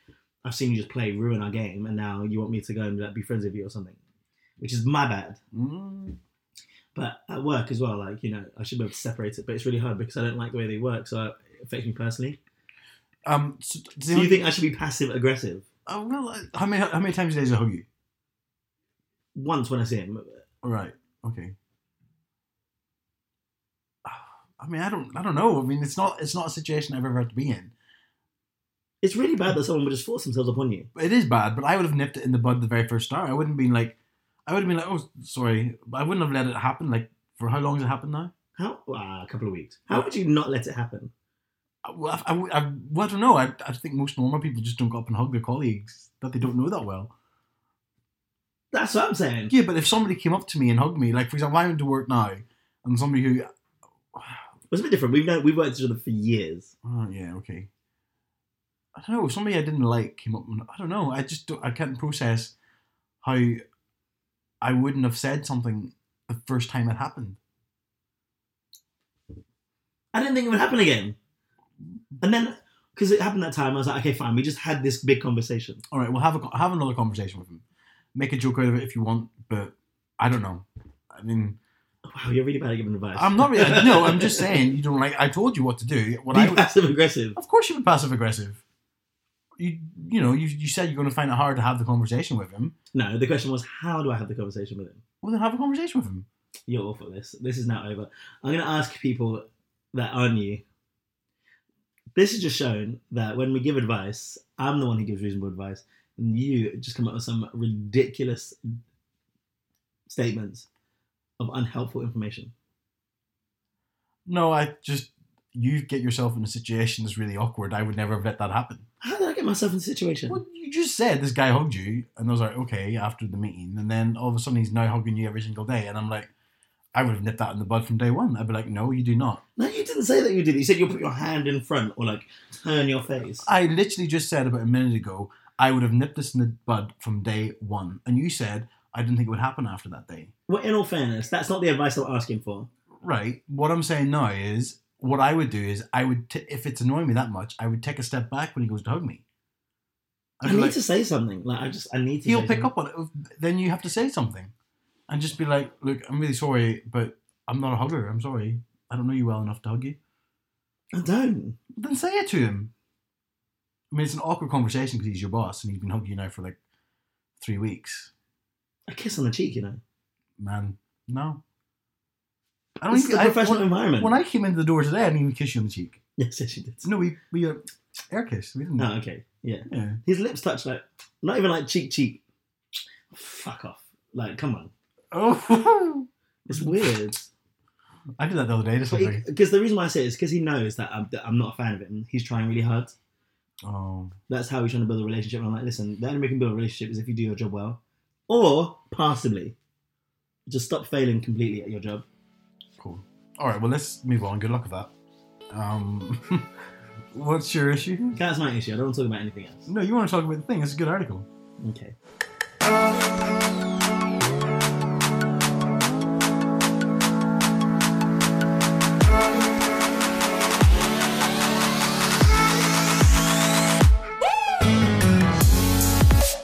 I've seen you just play, ruin our game, and now you want me to go and like, be friends with you or something, which is my bad. Mm. But at work as well, like you know, I should be able to separate it, but it's really hard because I don't like the way they work, so it affects me personally. Um, so, Do you think I should be passive aggressive? Oh, well, uh, how many how many times a day does he hug you? Once when I see him, All right. Okay. I mean, I don't, I don't know. I mean, it's not, it's not a situation I've ever had to be in. It's really bad that someone would just force themselves upon you. It is bad, but I would have nipped it in the bud the very first start. I wouldn't have been like, I would have been like, oh, sorry, but I wouldn't have let it happen. Like, for how long has it happened now? How? Ah, a couple of weeks. How would you not let it happen? I, well, I, I, I, well, I don't know. I, I think most normal people just don't go up and hug their colleagues that they don't know that well. That's what I'm saying. Yeah, but if somebody came up to me and hugged me, like for example, I went to work now, and somebody who, It's a bit different. We've known we've worked with each other for years. oh yeah, okay. I don't know. Somebody I didn't like came up. and I don't know. I just don't, I can't process how I wouldn't have said something the first time it happened. I didn't think it would happen again. And then, because it happened that time, I was like, okay, fine. We just had this big conversation. All right, we'll have a have another conversation with him. Make a joke out of it if you want, but I don't know. I mean, Wow, you're really bad at giving advice. I'm not really. No, I'm just saying you don't like. I told you what to do. What Be I passive aggressive. of course you would passive aggressive. You you know you you said you're going to find it hard to have the conversation with him. No, the question was, how do I have the conversation with him? Well, then have a conversation with him. You're awful at this. This is now over. I'm going to ask people that aren't you. This has just shown that when we give advice, I'm the one who gives reasonable advice, and you just come up with some ridiculous statements of unhelpful information. No, I just you get yourself in a situation that's really awkward. I would never have let that happen. How did I get myself in the situation? Well, you just said this guy hugged you, and I was like, okay, after the meeting, and then all of a sudden he's now hugging you every single day, and I'm like, I would have nipped that in the bud from day one. I'd be like, no, you do not. No, you didn't say that you did. You said you'll put your hand in front or like turn your face. I literally just said about a minute ago, I would have nipped this in the bud from day one, and you said I didn't think it would happen after that day. Well, in all fairness, that's not the advice I'm asking for. Right. What I'm saying now is, what I would do is, I would, t- if it's annoying me that much, I would take a step back when he goes to hug me. I need like, to say something. Like I just, I need to. he'll pick something. up on it. Then you have to say something, and just be like, "Look, I'm really sorry, but I'm not a hugger. I'm sorry. I don't know you well enough to hug you." I don't. Then say it to him. I mean, it's an awkward conversation because he's your boss and he's been hugging you now for like three weeks. A kiss on the cheek, you know. Man, no. I don't is even. a I, professional when, environment. when I came into the door today, I didn't even kiss you on the cheek. yes, yes, you did. No, we we uh, air kissed. We didn't. Oh, okay. Yeah. Yeah. His lips touch like, not even like cheek, cheek. Fuck off. Like, come on. Oh, It's weird. I did that the other day. Because the reason why I say it is because he knows that I'm, that I'm not a fan of it, and He's trying really hard. Oh, That's how he's trying to build a relationship. And I'm like, listen, the only way you can build a relationship is if you do your job well, or passably. Just stop failing completely at your job. cool. All right. Well, let's move on. Good luck with that. Um, what's your issue? That's my issue. I don't want to talk about anything else. No, you want to talk about the thing. It's a good article. Okay.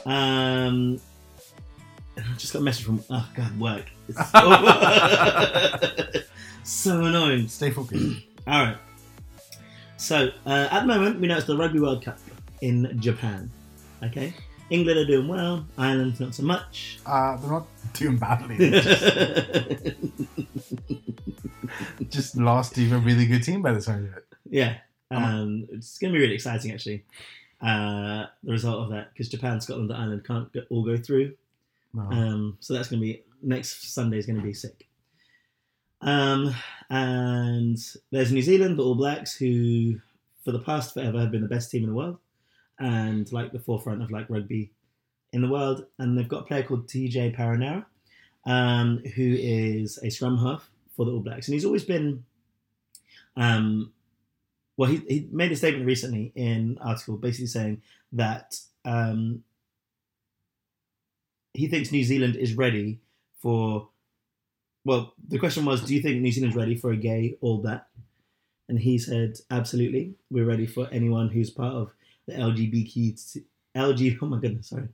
Um, I just got a message from oh god work. It's so, so annoying. Stay focused. All right. So uh, at the moment, we know it's the Rugby World Cup in Japan. Okay, England are doing well. Ireland not so much. Uh, they're not doing badly. Just, just lost to a really good team by the sound of it. yeah, um, it's going to be really exciting actually. Uh, the result of that because Japan, Scotland, and Ireland can't go, all go through. No. Um, so that's going to be next Sunday is going to be sick. Um, and there's New Zealand, the All Blacks, who for the past forever have been the best team in the world and like the forefront of like rugby in the world. And they've got a player called TJ Perenara, um, who is a scrum half for the All Blacks, and he's always been. Um, well, he, he made a statement recently in an article basically saying that um, he thinks New Zealand is ready for. Well, the question was, do you think New Zealand's ready for a gay All Black? And he said, absolutely, we're ready for anyone who's part of the LGBTQ, LG, oh my goodness, sorry,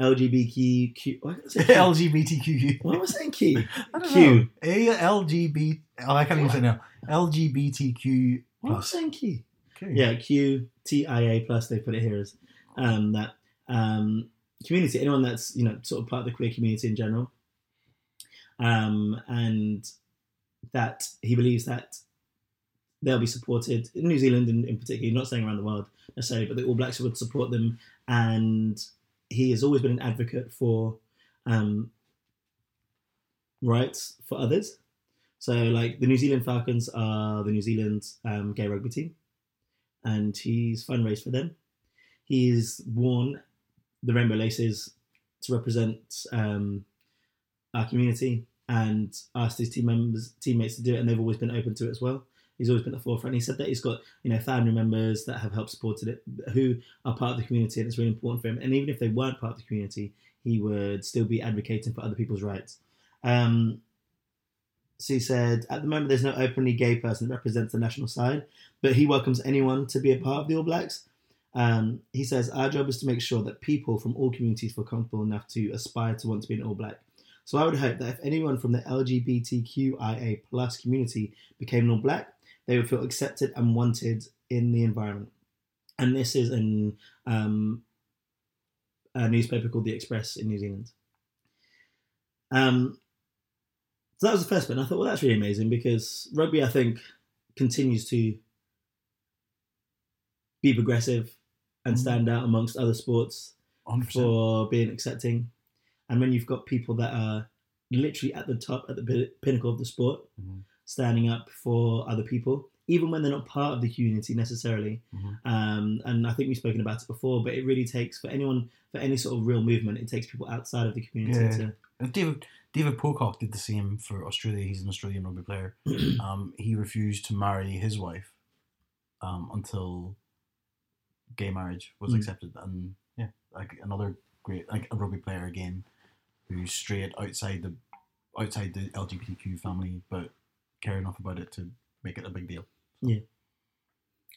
LGBTQ. Why can't I say Q? LGBTQ. Why am I saying Q? I don't Q. know. A LGBT. Oh, I can't even say now. LGBTQ Why am I saying Q? Okay. Yeah, Q T I A plus. They put it here as um, that um, community. Anyone that's you know sort of part of the queer community in general, um, and that he believes that they'll be supported in New Zealand in, in particular. Not saying around the world necessarily, but the All Blacks would support them, and he has always been an advocate for um, rights for others. So, like the New Zealand Falcons are the New Zealand um, gay rugby team and he's fundraised for them. He's worn the rainbow laces to represent um, our community and asked his team members, teammates to do it, and they've always been open to it as well. He's always been at the forefront. He said that he's got you know family members that have helped supported it, who are part of the community, and it's really important for him. And even if they weren't part of the community, he would still be advocating for other people's rights. Um, so he said, at the moment, there's no openly gay person that represents the national side, but he welcomes anyone to be a part of the All Blacks. Um, he says, Our job is to make sure that people from all communities feel comfortable enough to aspire to want to be an All Black. So I would hope that if anyone from the LGBTQIA plus community became non black, they would feel accepted and wanted in the environment. And this is in um, a newspaper called The Express in New Zealand. Um, so that was the first bit. And I thought, well, that's really amazing because rugby, I think, continues to be progressive and Mhm. stand out amongst other sports 100%. for being accepting. And when you've got people that are literally at the top, at the pinnacle of the sport, Mhm. standing up for other people, even when they're not part of the community necessarily. Mhm. Um, and I think we've spoken about it before, but it really takes for anyone for any sort of real movement, it takes people outside of the community Yeah. to. Uh, David David Pocock did the same for Australia. He's an Australian rugby player. Um, he refused to marry his wife um, until gay marriage was Mm. accepted, and yeah, like another great like a rugby player again, who's straight outside the outside the LGBTQ family, but care enough about it to make it a big deal. Yeah.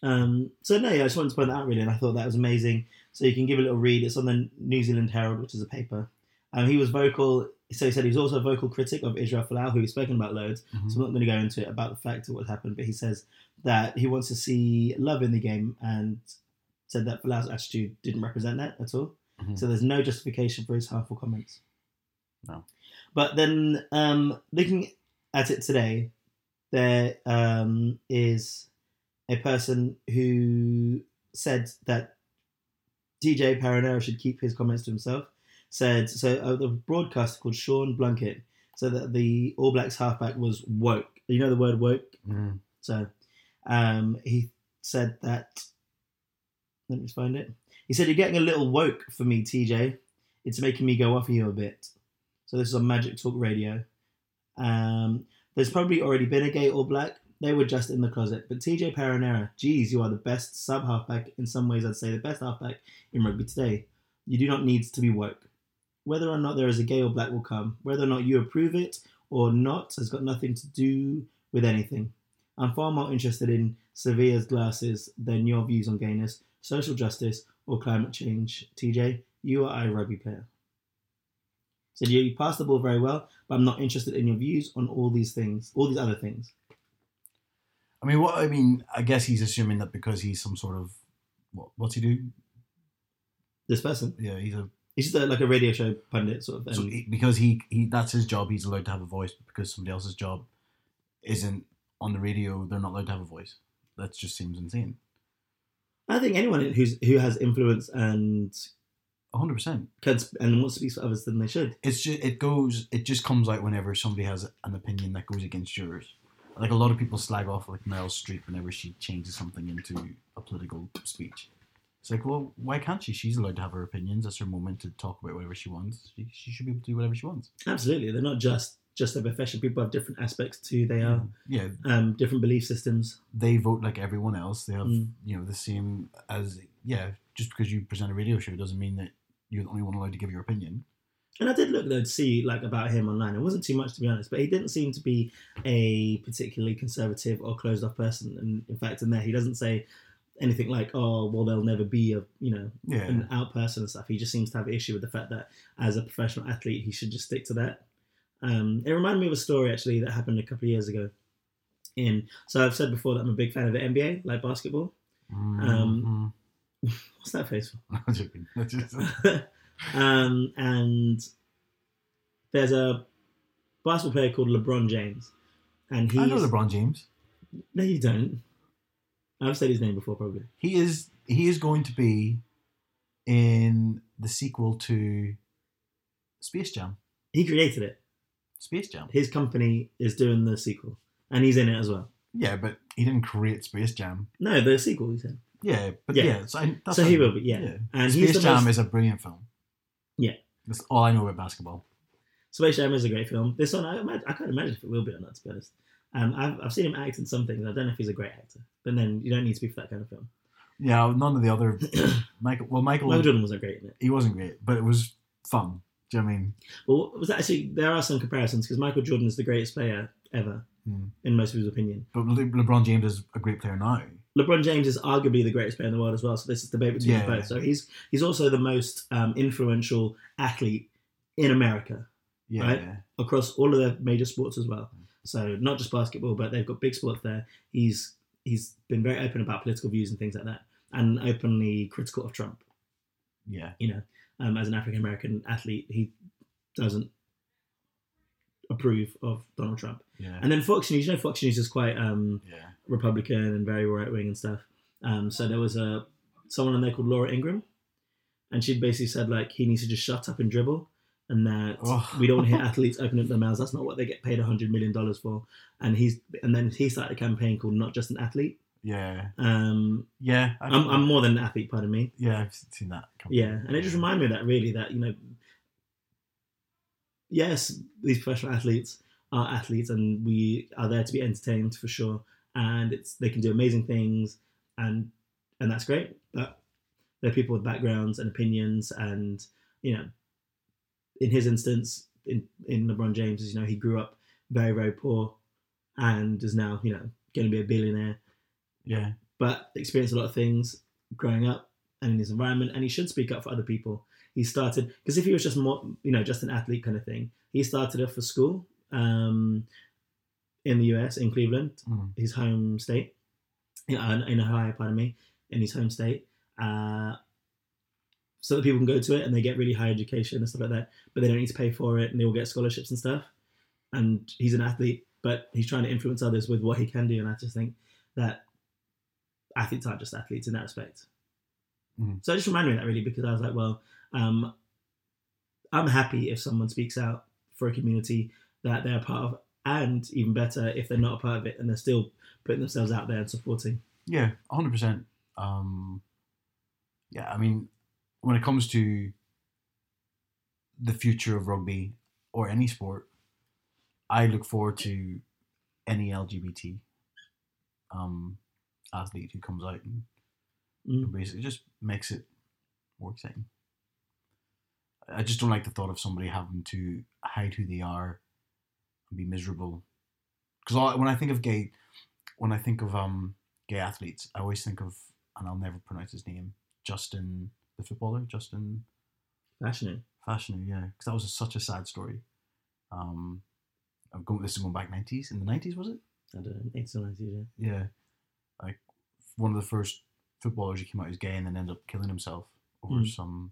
Um, so no, yeah, I just wanted to point that out really, and I thought that was amazing. So you can give a little read. It's on the New Zealand Herald, which is a paper. Um, he was vocal. So he said he was also a vocal critic of Israel Folau, who he's spoken about loads. Mhm. So I'm not going to go into it about the fact of what happened, but he says that he wants to see love in the game, and said that Folau's attitude didn't represent that at all. Mhm. So there's no justification for his harmful comments. No. But then um, looking at it today, there um, is a person who said that DJ Perenara should keep his comments to himself. Said so. Uh, the broadcaster called Sean Plunket said that the All Blacks halfback was woke. You know the word woke. Mhm. So um, he said that. Let me find it. He said, You're getting a little woke for me, TJ. It's making me go off of you a bit. So this is on Magic Talk Radio. Um, there's probably already been a gay All Black. They were just in the closet. But TJ Perenara, geez, you are the best sub halfback. In some ways, I'd say the best halfback in rugby today. You do not need to be woke. Whether or not there is a gay All Black will come. Whether or not you approve it or not has got nothing to do with anything. I'm far more interested in Sevilla's glasses than your views on gayness, social justice, or climate change. TJ, you are a rugby player. Said you you passed the ball very well, but I'm not interested in your views on all these things, all these other things. I mean, what I mean, I guess he's assuming that because he's some sort of what? What's he do? This person, Yeah, he's a he's just a, like a radio show pundit sort of thing. so he, because he he that's his job. He's allowed to have a voice, but because somebody else's job isn't on the radio, they're not allowed to have a voice. That just seems insane. I think anyone who's who has influence and hundred percent. Kids and wants to for others than they should. It's just it goes. It just comes out whenever somebody has an opinion that goes against yours. Like a lot of people slag off like Meryl Streep whenever she changes something into a political speech. It's like, well, why can't she? She's allowed to have her opinions. That's her moment to talk about whatever she wants. She, she should be able to do whatever she wants. Absolutely, they're not just just a profession. People have different aspects to they are, Yeah, um, different belief systems. they vote like everyone else. They have, Mm. you know, the same as yeah. Just because you present a radio show doesn't mean that you're the only one allowed to give your opinion. And I did look though to see like about him online. It wasn't too much to be honest, but he didn't seem to be a particularly conservative or closed off person. And in fact, in there he doesn't say anything like, oh, well, they'll never be a you know Yeah. an out person and stuff. He just seems to have an issue with the fact that as a professional athlete, he should just stick to that. Um, it reminded me of a story actually that happened a couple of years ago. In so I've said before that I'm a big fan of the NBA, like basketball. Um, What's that face for? I'm joking. Um, and there's a basketball player called LeBron James, and he's I know LeBron James. no, you don't. I've said his name before, probably. He is he is going to be in the sequel to Space Jam. He created it. Space Jam. His company is doing the sequel, and he's in it as well. Yeah, but he didn't create Space Jam. No, the sequel. He said. Yeah, but Yeah. yeah, so, I, that's So he will be, yeah. And Space Jam most- is a brilliant film. Yeah. That's all I know about basketball. Space Jam is a great film. This one, I, imagine, I can't imagine if it will be or not. To be honest, um, I've, I've seen him act in some things. I don't know if he's a great actor, but then you don't need to be for that kind of film. Yeah, none of the other Michael. Well, Michael, Michael Jordan wasn't great in it. he wasn't great, but it was fun. Do you know what I mean? Well, was actually there are some comparisons because Michael Jordan is the greatest player ever, Hmm. in most people's opinion. But Le- LeBron James is a great player now. LeBron James is arguably the greatest player in the world as well. So this is debate between Yeah. both. So he's he's also the most um, influential athlete in America Yeah, Right. yeah. across all of the major sports as well. So not just basketball, but they've got big sports there. He's he's been very open about political views and things like that, and openly critical of Trump. yeah. You know, um, as an African American athlete, he doesn't approve of Donald Trump. yeah. And then Fox News, you know, Fox News is quite um, yeah. Republican and very right wing and stuff. Um, so there was a someone in there called Laura Ingraham, and she basically said like he needs to just shut up and dribble, and that Oh. we don't hear athletes open up their mouths. That's not what they get paid hundred million dollars for. And he's and then he started a campaign called Not Just an Athlete. Yeah, Um, yeah. I'm, I'm more than an athlete, pardon me. yeah, I've seen that. Yeah, and it just reminded me of that really that you know, yes, these professional athletes are athletes, and we are there to be entertained for sure, and it's they can do amazing things, and and that's great. But they're people with backgrounds and opinions, and you know, in his instance, in in LeBron James, you know, he grew up very very poor, and is now you know going to be a billionaire yeah, but experienced a lot of things growing up and in his environment, and he should speak up for other people. He started because if he was just more, you know, just an athlete kind of thing, he started off for school um, in the US in Cleveland, Mm. his home state, in, uh, in Ohio, pardon me, in his home state, uh, so that people can go to it and they get really high education and stuff like that, but they don't need to pay for it and they will get scholarships and stuff. And he's an athlete, but he's trying to influence others with what he can do, and I just think that athletes aren't just athletes in that respect. Mhm. So it just reminded me of that really because I was like, well, um, I'm happy if someone speaks out for a community that they're a part of, and even better if they're not a part of it and they're still putting themselves out there and supporting. yeah, hundred percent. Um, yeah, I mean, when it comes to the future of rugby or any sport, I look forward to any LGBT um, athlete who comes out and Mm. basically just makes it more exciting. I just don't like the thought of somebody having to hide who they are and be miserable. Because when I think of gay, when I think of um gay athletes, I always think of, and I'll never pronounce his name, Justin, the footballer, Justin Passionate. Fashanu, yeah, because that was a, such a sad story. Um, I'm going, this is going back nineties. In the nineties, was it? I don't know, 18 or 19, yeah. Yeah, like one of the first footballers who came out as gay and then ended up killing himself over Mm. some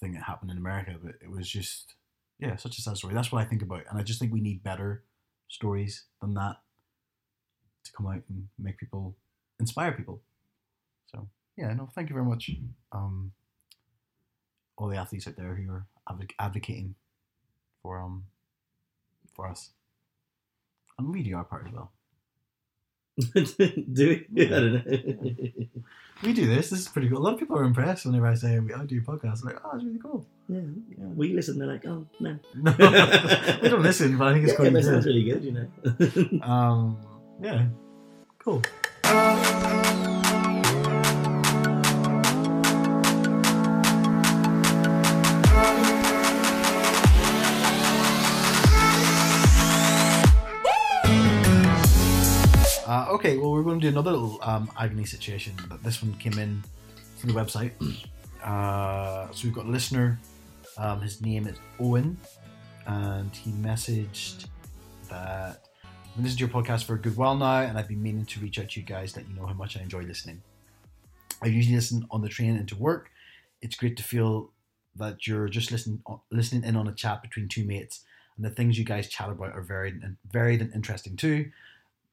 thing that happened in America. But it was just, yeah, such a sad story. That's what I think about, and I just think we need better stories than that to come out and make people inspire people. So yeah, no, thank you very much. Um, all the athletes out there who are advoc- advocating for um for us, and we do our part as well. do we? I don't know. We do this. This is pretty cool. A lot of people are impressed whenever I say I do podcasts. Like, oh, it's really cool. yeah, yeah. We listen, they're like, oh, no. No, we don't listen, but I think it's yeah, quite sounds good. really good, you know. Um, yeah, cool. Okay, well, we're going to do another little um, agony situation. But this one came in from the website. Uh, so we've got a listener. Um, his name is Owen, and he messaged that I've listened to your podcast for a good while now, and I've been meaning to reach out to you guys, let you know how much I enjoy listening. I usually listen on the train into work. It's great to feel that you're just listening listening in on a chat between two mates, and the things you guys chat about are varied and varied and interesting too.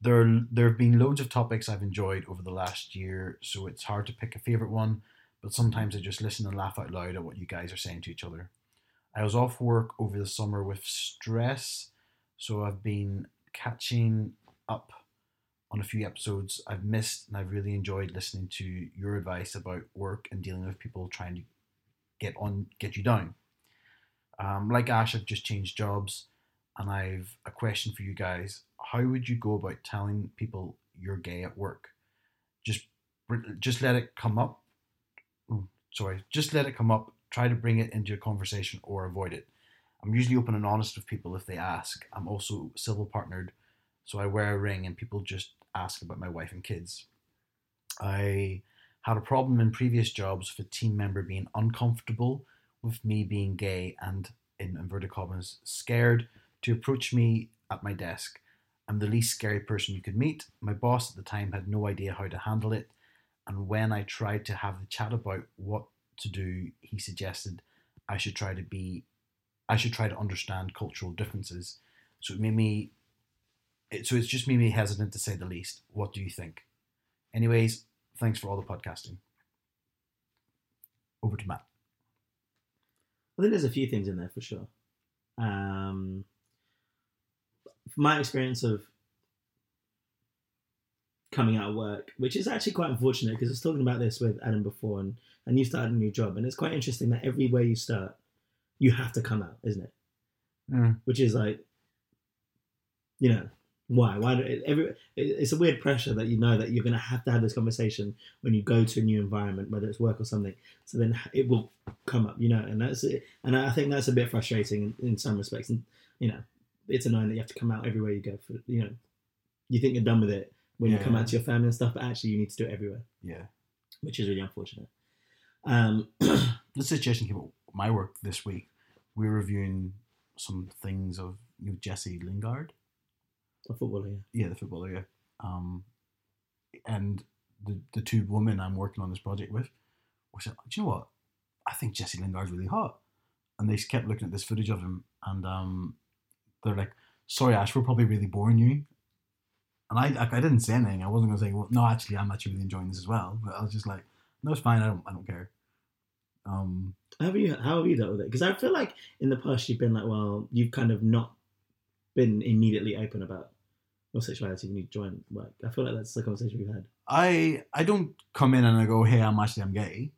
There, there have been loads of topics I've enjoyed over the last year, so it's hard to pick a favorite one. But sometimes I just listen and laugh out loud at what you guys are saying to each other. I was off work over the summer with stress, so I've been catching up on a few episodes I've missed, and I've really enjoyed listening to your advice about work and dealing with people trying to get on, get you down. Um, like Ash, I've just changed jobs, and I've a question for you guys. How would you go about telling people you're gay at work? Just, just let it come up. Oh, sorry, just let it come up. Try to bring it into a conversation or avoid it. I'm usually open and honest with people if they ask. I'm also civil partnered, so I wear a ring and people just ask about my wife and kids. I had a problem in previous jobs with a team member being uncomfortable with me being gay and, in inverted commas, scared to approach me at my desk. I'm the least scary person you could meet. My boss at the time had no idea how to handle it, and when I tried to have the chat about what to do, he suggested I should try to be I should try to understand cultural differences. So it made me it, so it's just made me hesitant to say the least. What do you think? Anyways, thanks for all the podcasting. Over to Matt. I think there's a few things in there for sure. Um, my experience of coming out of work, which is actually quite unfortunate because I was talking about this with Adam before, and, and you started a new job, and it's quite interesting that everywhere you start, you have to come out, isn't it? Mm. Which is like, you know, why? Why? Do, it, every, it, it's a weird pressure that you know that you're going to have to have this conversation when you go to a new environment, whether it's work or something. So then it will come up, you know, and that's it. And I think that's a bit frustrating in, in some respects. And you know, it's annoying that you have to come out everywhere you go. For you know, you think you're done with it when you come out to your family and stuff, but actually you need to do it everywhere, Yeah. which is really unfortunate. Um, This situation came up my work this week. We're reviewing some things of you know, Jesse Lingard. the footballer, yeah. Yeah, the footballer, yeah. Um, and the the two women I'm working on this project with were said, Do you know what? I think Jesse Lingard's really hot. And they kept looking at this footage of him and um, they're like, Sorry, Ash, we're probably really boring you. And I, I, I didn't say anything. I wasn't going to say, well, no, actually, I'm actually really enjoying this as well. But I was just like, no, it's fine. I don't, I don't care. Um, How have you how have you dealt with it? Because I feel like in the past you've been like, well, you've kind of not been immediately open about your sexuality when you join work. I feel like that's the conversation we've had. I I don't come in and I go, hey, I'm actually I'm gay,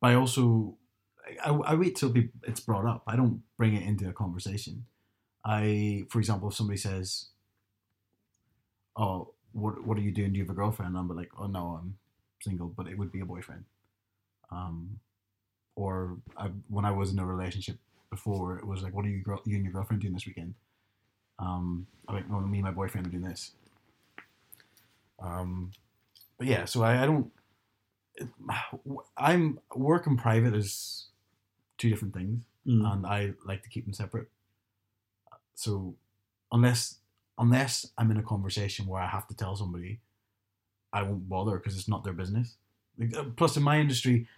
but I also I, I wait till it's brought up. I don't bring it into a conversation. I, for example, if somebody says, "Oh, what what are you doing? Do you have a girlfriend?" I'm like, "Oh no, I'm single," but it would be a boyfriend. Um, or I, when I was in a relationship before, it was like, "What are you girl, you and your girlfriend doing this weekend?" Um, I'm like, "No, me and my boyfriend are doing this." Um, but yeah, so I, I don't. I'm work and private is two different things, Mm. and I like to keep them separate. So unless unless I'm in a conversation where I have to tell somebody, I won't bother because it's not their business. Like, uh, Plus, in my industry,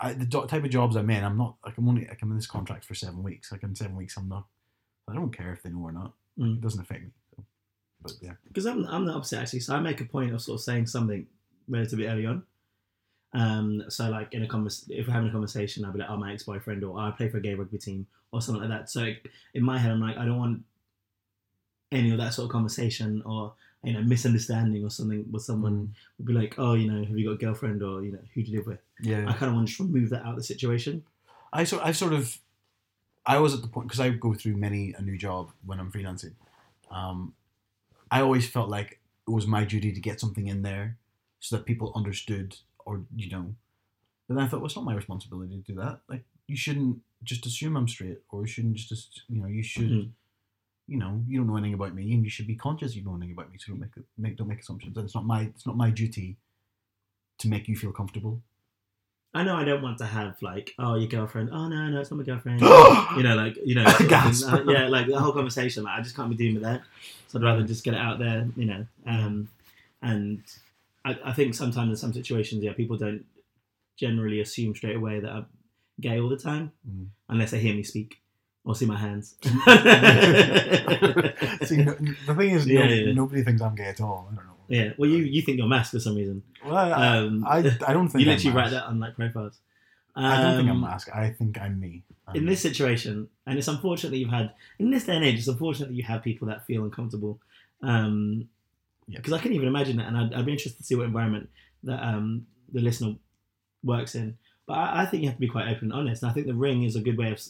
I, the do- type of jobs I'm in, I'm not like I'm only like I'm in this contract for seven weeks. Like in seven weeks, I'm not. I don't care if they know or not. Mm. It doesn't affect me. So, but yeah, because I'm I'm the opposite actually. So I make a point of sort of saying something relatively early on. Um, so like in a convers, if we're having a conversation, I'll be like, "Oh, my ex-boyfriend," or "I play for a gay rugby team," or something like that. So in my head, I'm like, I don't want any of that sort of conversation or you know misunderstanding or something with someone would be like, "Oh, you know, have you got a girlfriend?" or you know, who do you live with? yeah. I kind of want to just remove that out of the situation. I sort I sort of I was at the point because I go through many a new job when I'm freelancing. Um, I always felt like it was my duty to get something in there so that people understood or you know. But then I thought, well, it's not my responsibility to do that. Like you shouldn't just assume I'm straight, or you shouldn't just you know you should Mhm. you know, you don't know anything about me, and you should be conscious you don't know anything about me, so don't make make don't make assumptions. And it's not my it's not my duty to make you feel comfortable. I know I don't want to have like, oh, your girlfriend. Oh no, no, it's not my girlfriend. you know, like you know, Gasp. Uh, yeah, like the whole conversation. Like, I just can't be dealing with that. So I'd rather just get it out there, you know. Um, and I, I think sometimes in some situations, yeah, people don't generally assume straight away that I'm gay all the time, Mm. unless they hear me speak or see my hands. See, no, the thing is, no, Yeah, yeah. nobody thinks I'm gay at all. I don't know. yeah, well, you you think you're masked for some reason. Well, I, Um, I, I don't think You literally write that on like profiles. I don't think I'm Um, masked. I think I'm me. I'm in this situation, and it's unfortunate that you've had in this day and age. It's unfortunate that you have people that feel uncomfortable. Um, Yeah. Because I can't even imagine that, and I'd, I'd be interested to see what environment that um, the listener works in. But I, I think you have to be quite open and honest. And I think the ring is a good way of,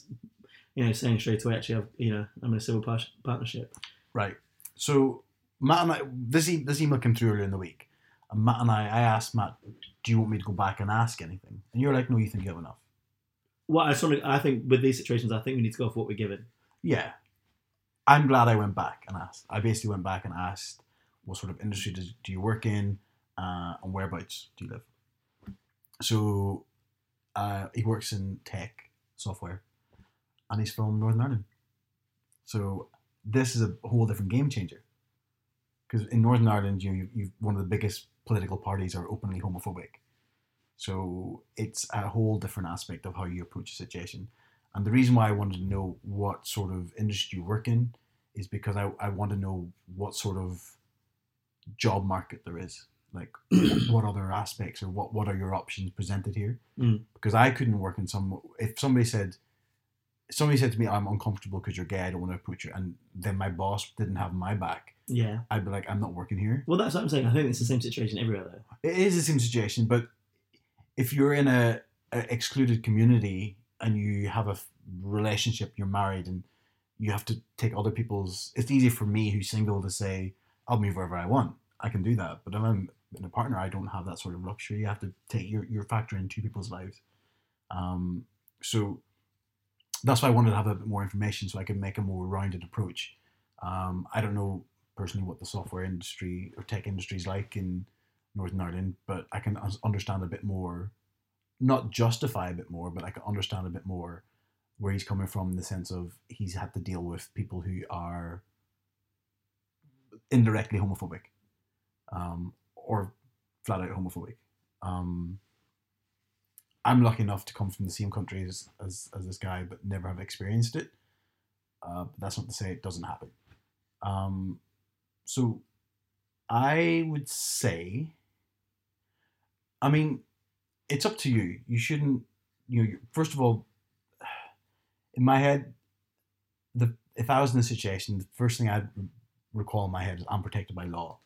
you know, saying straight away. Actually, I've, you know, I'm in a civil par- partnership. Right. So Matt and I, this, e- this email came through earlier in the week, and Matt and I, I asked Matt, "Do you want me to go back and ask anything?" And you're like, "No, you think you have enough." Well, I sort of, I think with these situations, I think we need to go off what we're given. Yeah. I'm glad I went back and asked. I basically went back and asked, "What sort of industry do you work in, uh, and whereabouts do you live?" So uh, he works in tech software, and he's from Northern Ireland. So this is a whole different game changer. Because in Northern Ireland, you you one of the biggest political parties are openly homophobic. So it's a whole different aspect of how you approach a situation. And the reason why I wanted to know what sort of industry you work in is because I, I want to know what sort of job market there is. Like what other aspects or what, what are your options presented here? Mm. Because I couldn't work in some if somebody said somebody said to me, I'm uncomfortable because you're gay, I don't want to approach you and then my boss didn't have my back, Yeah. I'd be like, I'm not working here. Well, that's what I'm saying. I think it's the same situation everywhere, though. It is the same situation, but if you're in a, a excluded community and you have a f- relationship, you're married, and you have to take other people's. It's easy for me, who's single, to say, "I'll move wherever I want." I can do that, but if I'm in a partner, I don't have that sort of luxury. You have to take your your factor in two people's lives. Um, so that's why I wanted to have a bit more information so I could make a more rounded approach. Um, I don't know personally what the software industry or tech industry is like in Northern Ireland, but I can understand a bit more, not justify a bit more, but I can understand a bit more where he's coming from in the sense of he's had to deal with people who are indirectly homophobic um, or flat out homophobic. Um, I'm lucky enough to come from the same country as, as, as this guy, but never have experienced it. Uh, that's not to say it doesn't happen. Um, so I would say, I mean, it's up to you. You shouldn't, you know, first of all, in my head, the if I was in this situation, the first thing I'd recall in my head is I'm protected by law,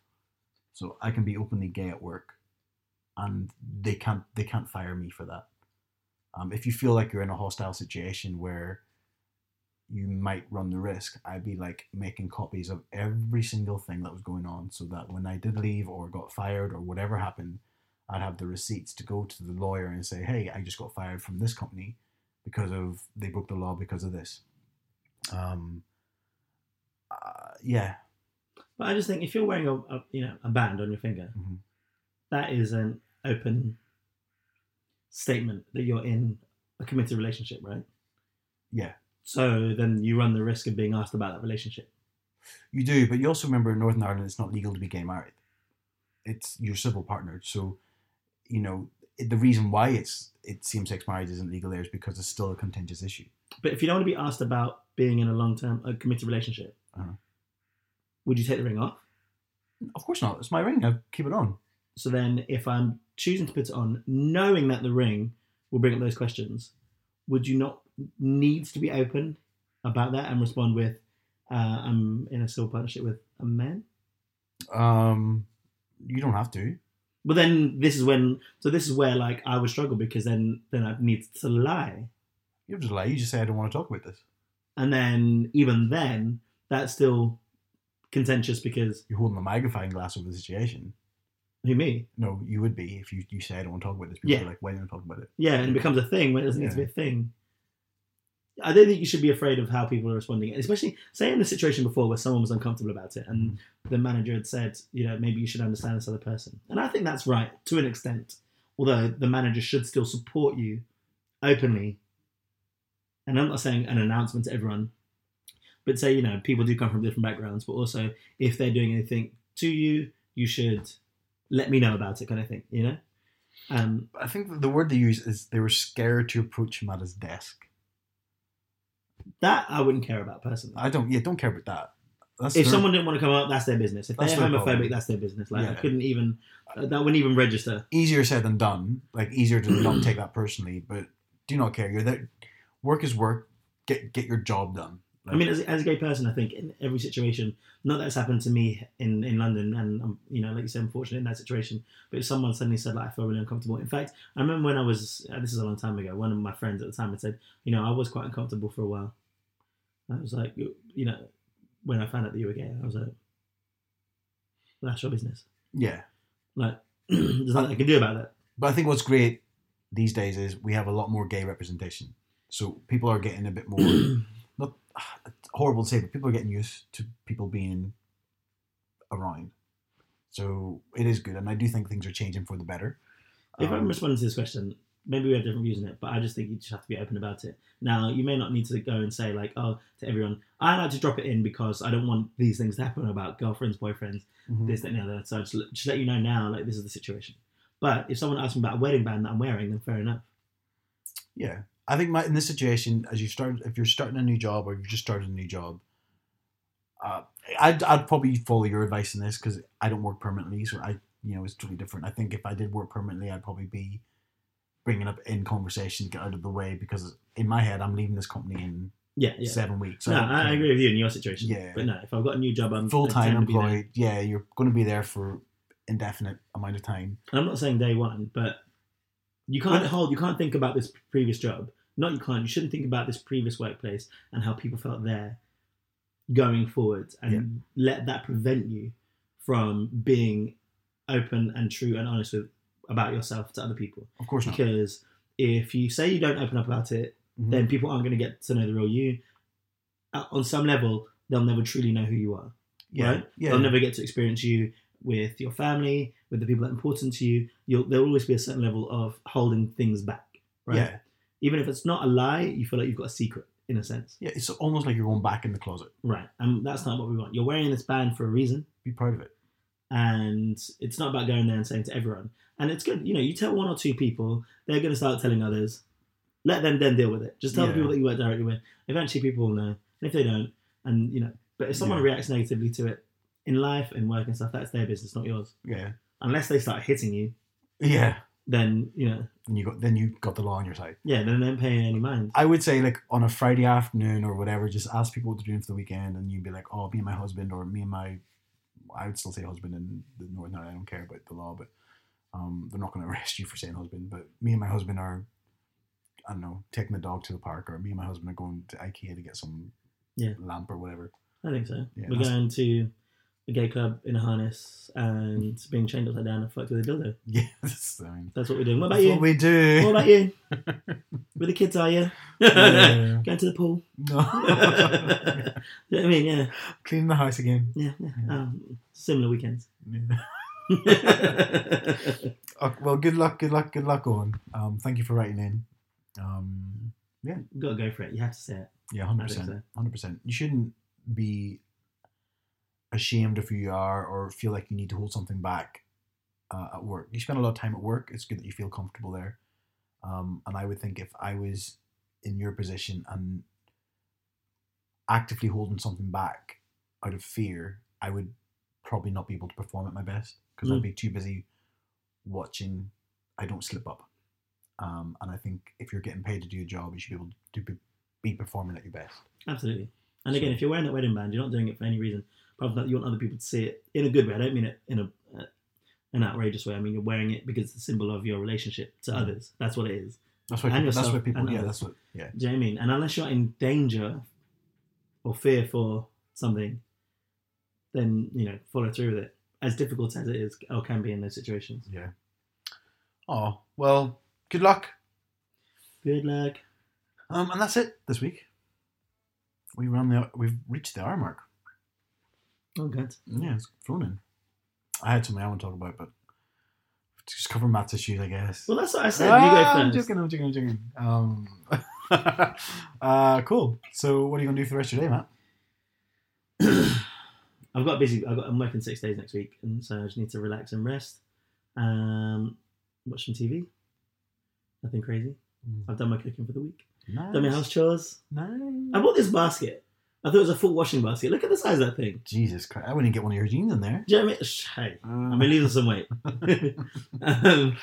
so I can be openly gay at work, and they can't they can't fire me for that. Um, if you feel like you're in a hostile situation where you might run the risk, I'd be like making copies of every single thing that was going on, so that when I did leave or got fired or whatever happened, I'd have the receipts to go to the lawyer and say, "Hey, I just got fired from this company because of they broke the law because of this." Um, uh, yeah, But I just think if you're wearing a, a you know a band on your finger, Mhm. that is an open statement that you're in a committed relationship, right? Yeah. So then you run the risk of being asked about that relationship. you do, but you also remember in Northern Ireland, it's not legal to be gay married. It's your civil partner, so you know the reason why it's it same-sex marriage isn't legal there is because it's still a contentious issue. But if you don't want to be asked about being in a long term, a committed relationship, Uh-huh. Would you take the ring off? Of course not. It's my ring. I keep it on. So then, if I'm choosing to put it on, knowing that the ring will bring up those questions, would you not need to be open about that and respond with, uh, "I'm in a civil partnership with a man"? Um, you don't have to. But then this is when, so this is where like I would struggle because then then I'd need to lie, You have to lie. You just say I don't want to talk about this. and then even then that's still contentious because You're holding a magnifying glass over the situation. who me? No, you would be if you, you say I don't want to talk about this. People Yeah. are like, why don't you talk about it? Yeah, and it becomes a thing when it doesn't need to be a thing. I don't think you should be afraid of how people are responding, especially say in the situation before where someone was uncomfortable about it and mm. the manager had said, you know, maybe you should understand this other person. And I think that's right to an extent, although the manager should still support you openly. And I'm not saying an announcement to everyone, but say, you know, people do come from different backgrounds, but also if they're doing anything to you, you should let me know about it, kind of thing, you know? Um, I think the word they use is they were scared to approach him at his desk. that I wouldn't care about personally. I don't. Yeah, don't care about that. That's if their- someone didn't want to come up, that's their business. If they're homophobic, problem. that's their business. Like I couldn't even that wouldn't even register. easier said than done. Like easier to not take that personally, but do not care. You're there. Work is work. Get get your job done. I mean, as, as a gay person, I think in every situation, not that it's happened to me in, in London, and I'm, you know, like you said, unfortunate in that situation. But if someone suddenly said like I feel really uncomfortable. In fact, I remember when I was uh, this is a long time ago. One of my friends at the time had said, you know, I was quite uncomfortable for a while. I was like, you, you know, when I found out that you were gay, I was like, well, that's your business. yeah, Like, there's nothing I can do about that. but I think what's great these days is we have a lot more gay representation. So people are getting a bit more. horrible to say, but people are getting used to people being around. So it is good, and I do think things are changing for the better. If I'm Um, responding to this question, maybe we have different views on it, but I just think you just have to be open about it. Now, you may not need to go and say like, oh, to everyone, I like to drop it in because I don't want these things to happen about girlfriends, boyfriends, mhm. this, that, and the other. So just, just let you know now, like this is the situation. But if someone asks me about a wedding band that I'm wearing, then fair enough. Yeah, I think my in this situation, as you start, if you're starting a new job or you've just started a new job, uh, I'd I'd probably follow your advice in this because I don't work permanently, so I you know it's totally different. I think if I did work permanently, I'd probably be bringing up in conversation, get out of the way because in my head, I'm leaving this company in Yeah, yeah. seven weeks. no, I, I agree with you in your situation. Yeah. But no, if I've got a new job, I'm full time tend to be there. employed, yeah, you're going to be there for indefinite amount of time. And I'm not saying day one, but you can't hold, you can't think about this previous job. Not you can't. You shouldn't think about this previous workplace and how people felt there going forward, and let that prevent you from being open and true and honest with about yourself to other people. Of course not. Because if you say you don't open up about it, Mhm. then people aren't going to get to know the real you. Uh, On some level, they'll never truly know who you are yeah, right? yeah, They'll never get to experience you with your family, with the people that are important to you. You'll there'll always be a certain level of holding things back, right? yeah, Even if it's not a lie, you feel like you've got a secret in a sense, yeah. It's almost like you're going back in the closet. right? And that's not what we want. You're wearing this band for a reason, Be proud of it. and it's not about going there and saying to everyone. And it's good, you know. You tell one or two people, they're going to start telling others. Let them then deal with it. Just tell the people that you work directly with. Eventually, people will know. And if they don't, and you know, but if someone Yeah. reacts negatively to it in life and work and stuff, that's their business, not yours. Yeah, unless they start hitting you, yeah. Then you know, And you got then you got the law on your side. yeah, then don't pay any mind. I would say like on a Friday afternoon or whatever, just ask people what they're doing for the weekend, and you'd be like, "Oh, me and my husband," or "Me and my," I would still say husband in the Northern Ireland. I don't care about the law, but um, they're not going to arrest you for saying husband. But me and my husband are, I don't know, taking the dog to the park, or me and my husband are going to IKEA to get some Yeah. lamp or whatever. I think so. Yeah, We're going to a gay club in a harness and being chained upside down and fucked with a dildo. Yeah, that's, I mean, That's what we're doing. What about that's you? what we do. What about you? Where the kids are you? Yeah. Going to the pool. no, you know what I mean? Yeah, cleaning the house again. yeah, yeah. Yeah. Um, similar weekends. Yeah. Well, good luck, good luck, good luck, on. Um, thank you for writing in. Um, Got to go for it. You have to say it. yeah, hundred percent, hundred percent. You shouldn't be ashamed of who you are or feel like you need to hold something back uh, at work. You spend a lot of time at work. It's good that you feel comfortable there. Um, and I would think if I was in your position and actively holding something back out of fear, I would probably not be able to perform at my best because Mm. I'd be too busy watching I don't slip up. Um, and I think if you're getting paid to do a job, you should be able to be, be performing at your best. Absolutely. And again, if you're wearing that wedding band, you're not doing it for any reason. Apart from that, you want other people to see it in a good way. I don't mean it in a uh, an outrageous way. I mean you're wearing it because it's a symbol of your relationship to Mm. others. That's what it is. That's why And people, that's what people yeah, others. that's what yeah. Do you know what I mean? And unless you're in danger or fear for something, then you know follow through with it. As difficult as it is or can be in those situations. Yeah. Oh, well, good luck. Good luck. Um, and that's it this week. We run the we've reached the hour mark. Oh, good. Yeah, it's flown in. I had something I want to talk about, but just cover Matt's issues, I guess. Well, that's what I said. Ah, you go I'm joking, I'm joking, I'm joking. Um, uh, cool. So, what are you going to do for the rest of your day, Matt? I've got busy. I've got, I'm working six days next week, and so I just need to relax and rest. Um, watch some TV. Nothing crazy. I've done my cooking for the week. Nice. Done my house chores. Nice. I bought this basket. I thought it was a full washing basket. Look at the size of that thing. Jesus Christ. I wouldn't get one of your jeans in there. Do you know what I mean? Shh, Hey, I'm Uh, gonna lose some weight. um,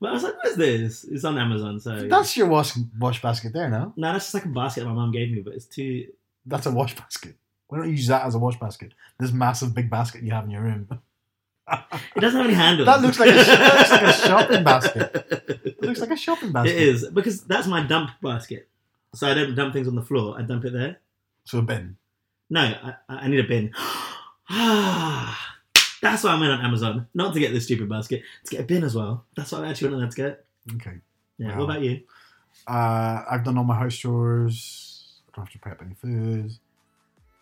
but I was like, "What is this?" It's on Amazon, so that's your wash, wash basket there now. no, that's just like a basket my mom gave me, but it's too. That's a wash basket. Why don't you use that as a wash basket? This massive big basket you have in your room. It doesn't have any handles. That looks like a- that looks like a shopping basket. It looks like a shopping basket. It is because that's my dump basket. So I don't dump things on the floor. I dump it there. So a bin. No, I, I need a bin. That's why I went on Amazon. Not to get this stupid basket, to get a bin as well. That's what I actually wanted to get. Okay. Yeah. Wow. What about you? Uh, I've done all my house chores. I don't have to prep any food.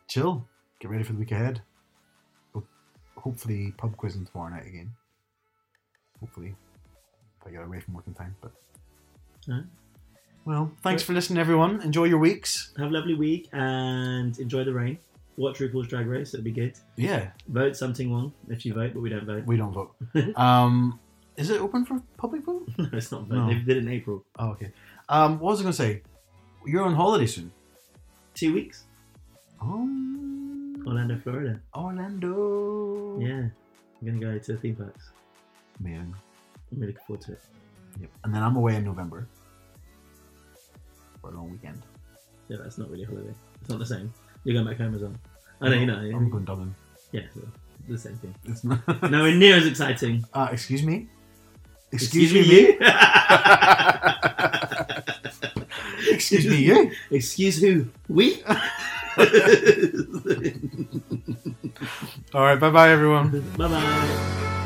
Chill. Get ready for the week ahead. Ho- Hopefully, pub quizzing tomorrow night again. Hopefully, if I get away from working time. But Alright. Well, thanks for listening, everyone. Enjoy your weeks. Have a lovely week and enjoy the rain. Watch RuPaul's Drag Race. It'll be good. Yeah, Vote Sum Ting Wong if you vote, but we don't vote. we don't vote. um, is it open for public vote? no, it's not vote. No. They did it in April. Oh, okay. Um, what was I going to say? You're on holiday soon. Two weeks. Oh, Orlando, Florida. Orlando. Yeah. I'm going to go to the theme parks. Man. I'm really looking forward to it. Yep. And then I'm away in November for a long weekend. Yeah, that's not really a holiday. It's not the same. You're going back home as well. I know, you know. I'm going Dublin. Yeah, well, the same thing. It's not. Nowhere near as exciting. Uh, excuse me. Excuse, me. you? excuse me, you. Excuse who? We? All right. Bye, bye, everyone. bye bye.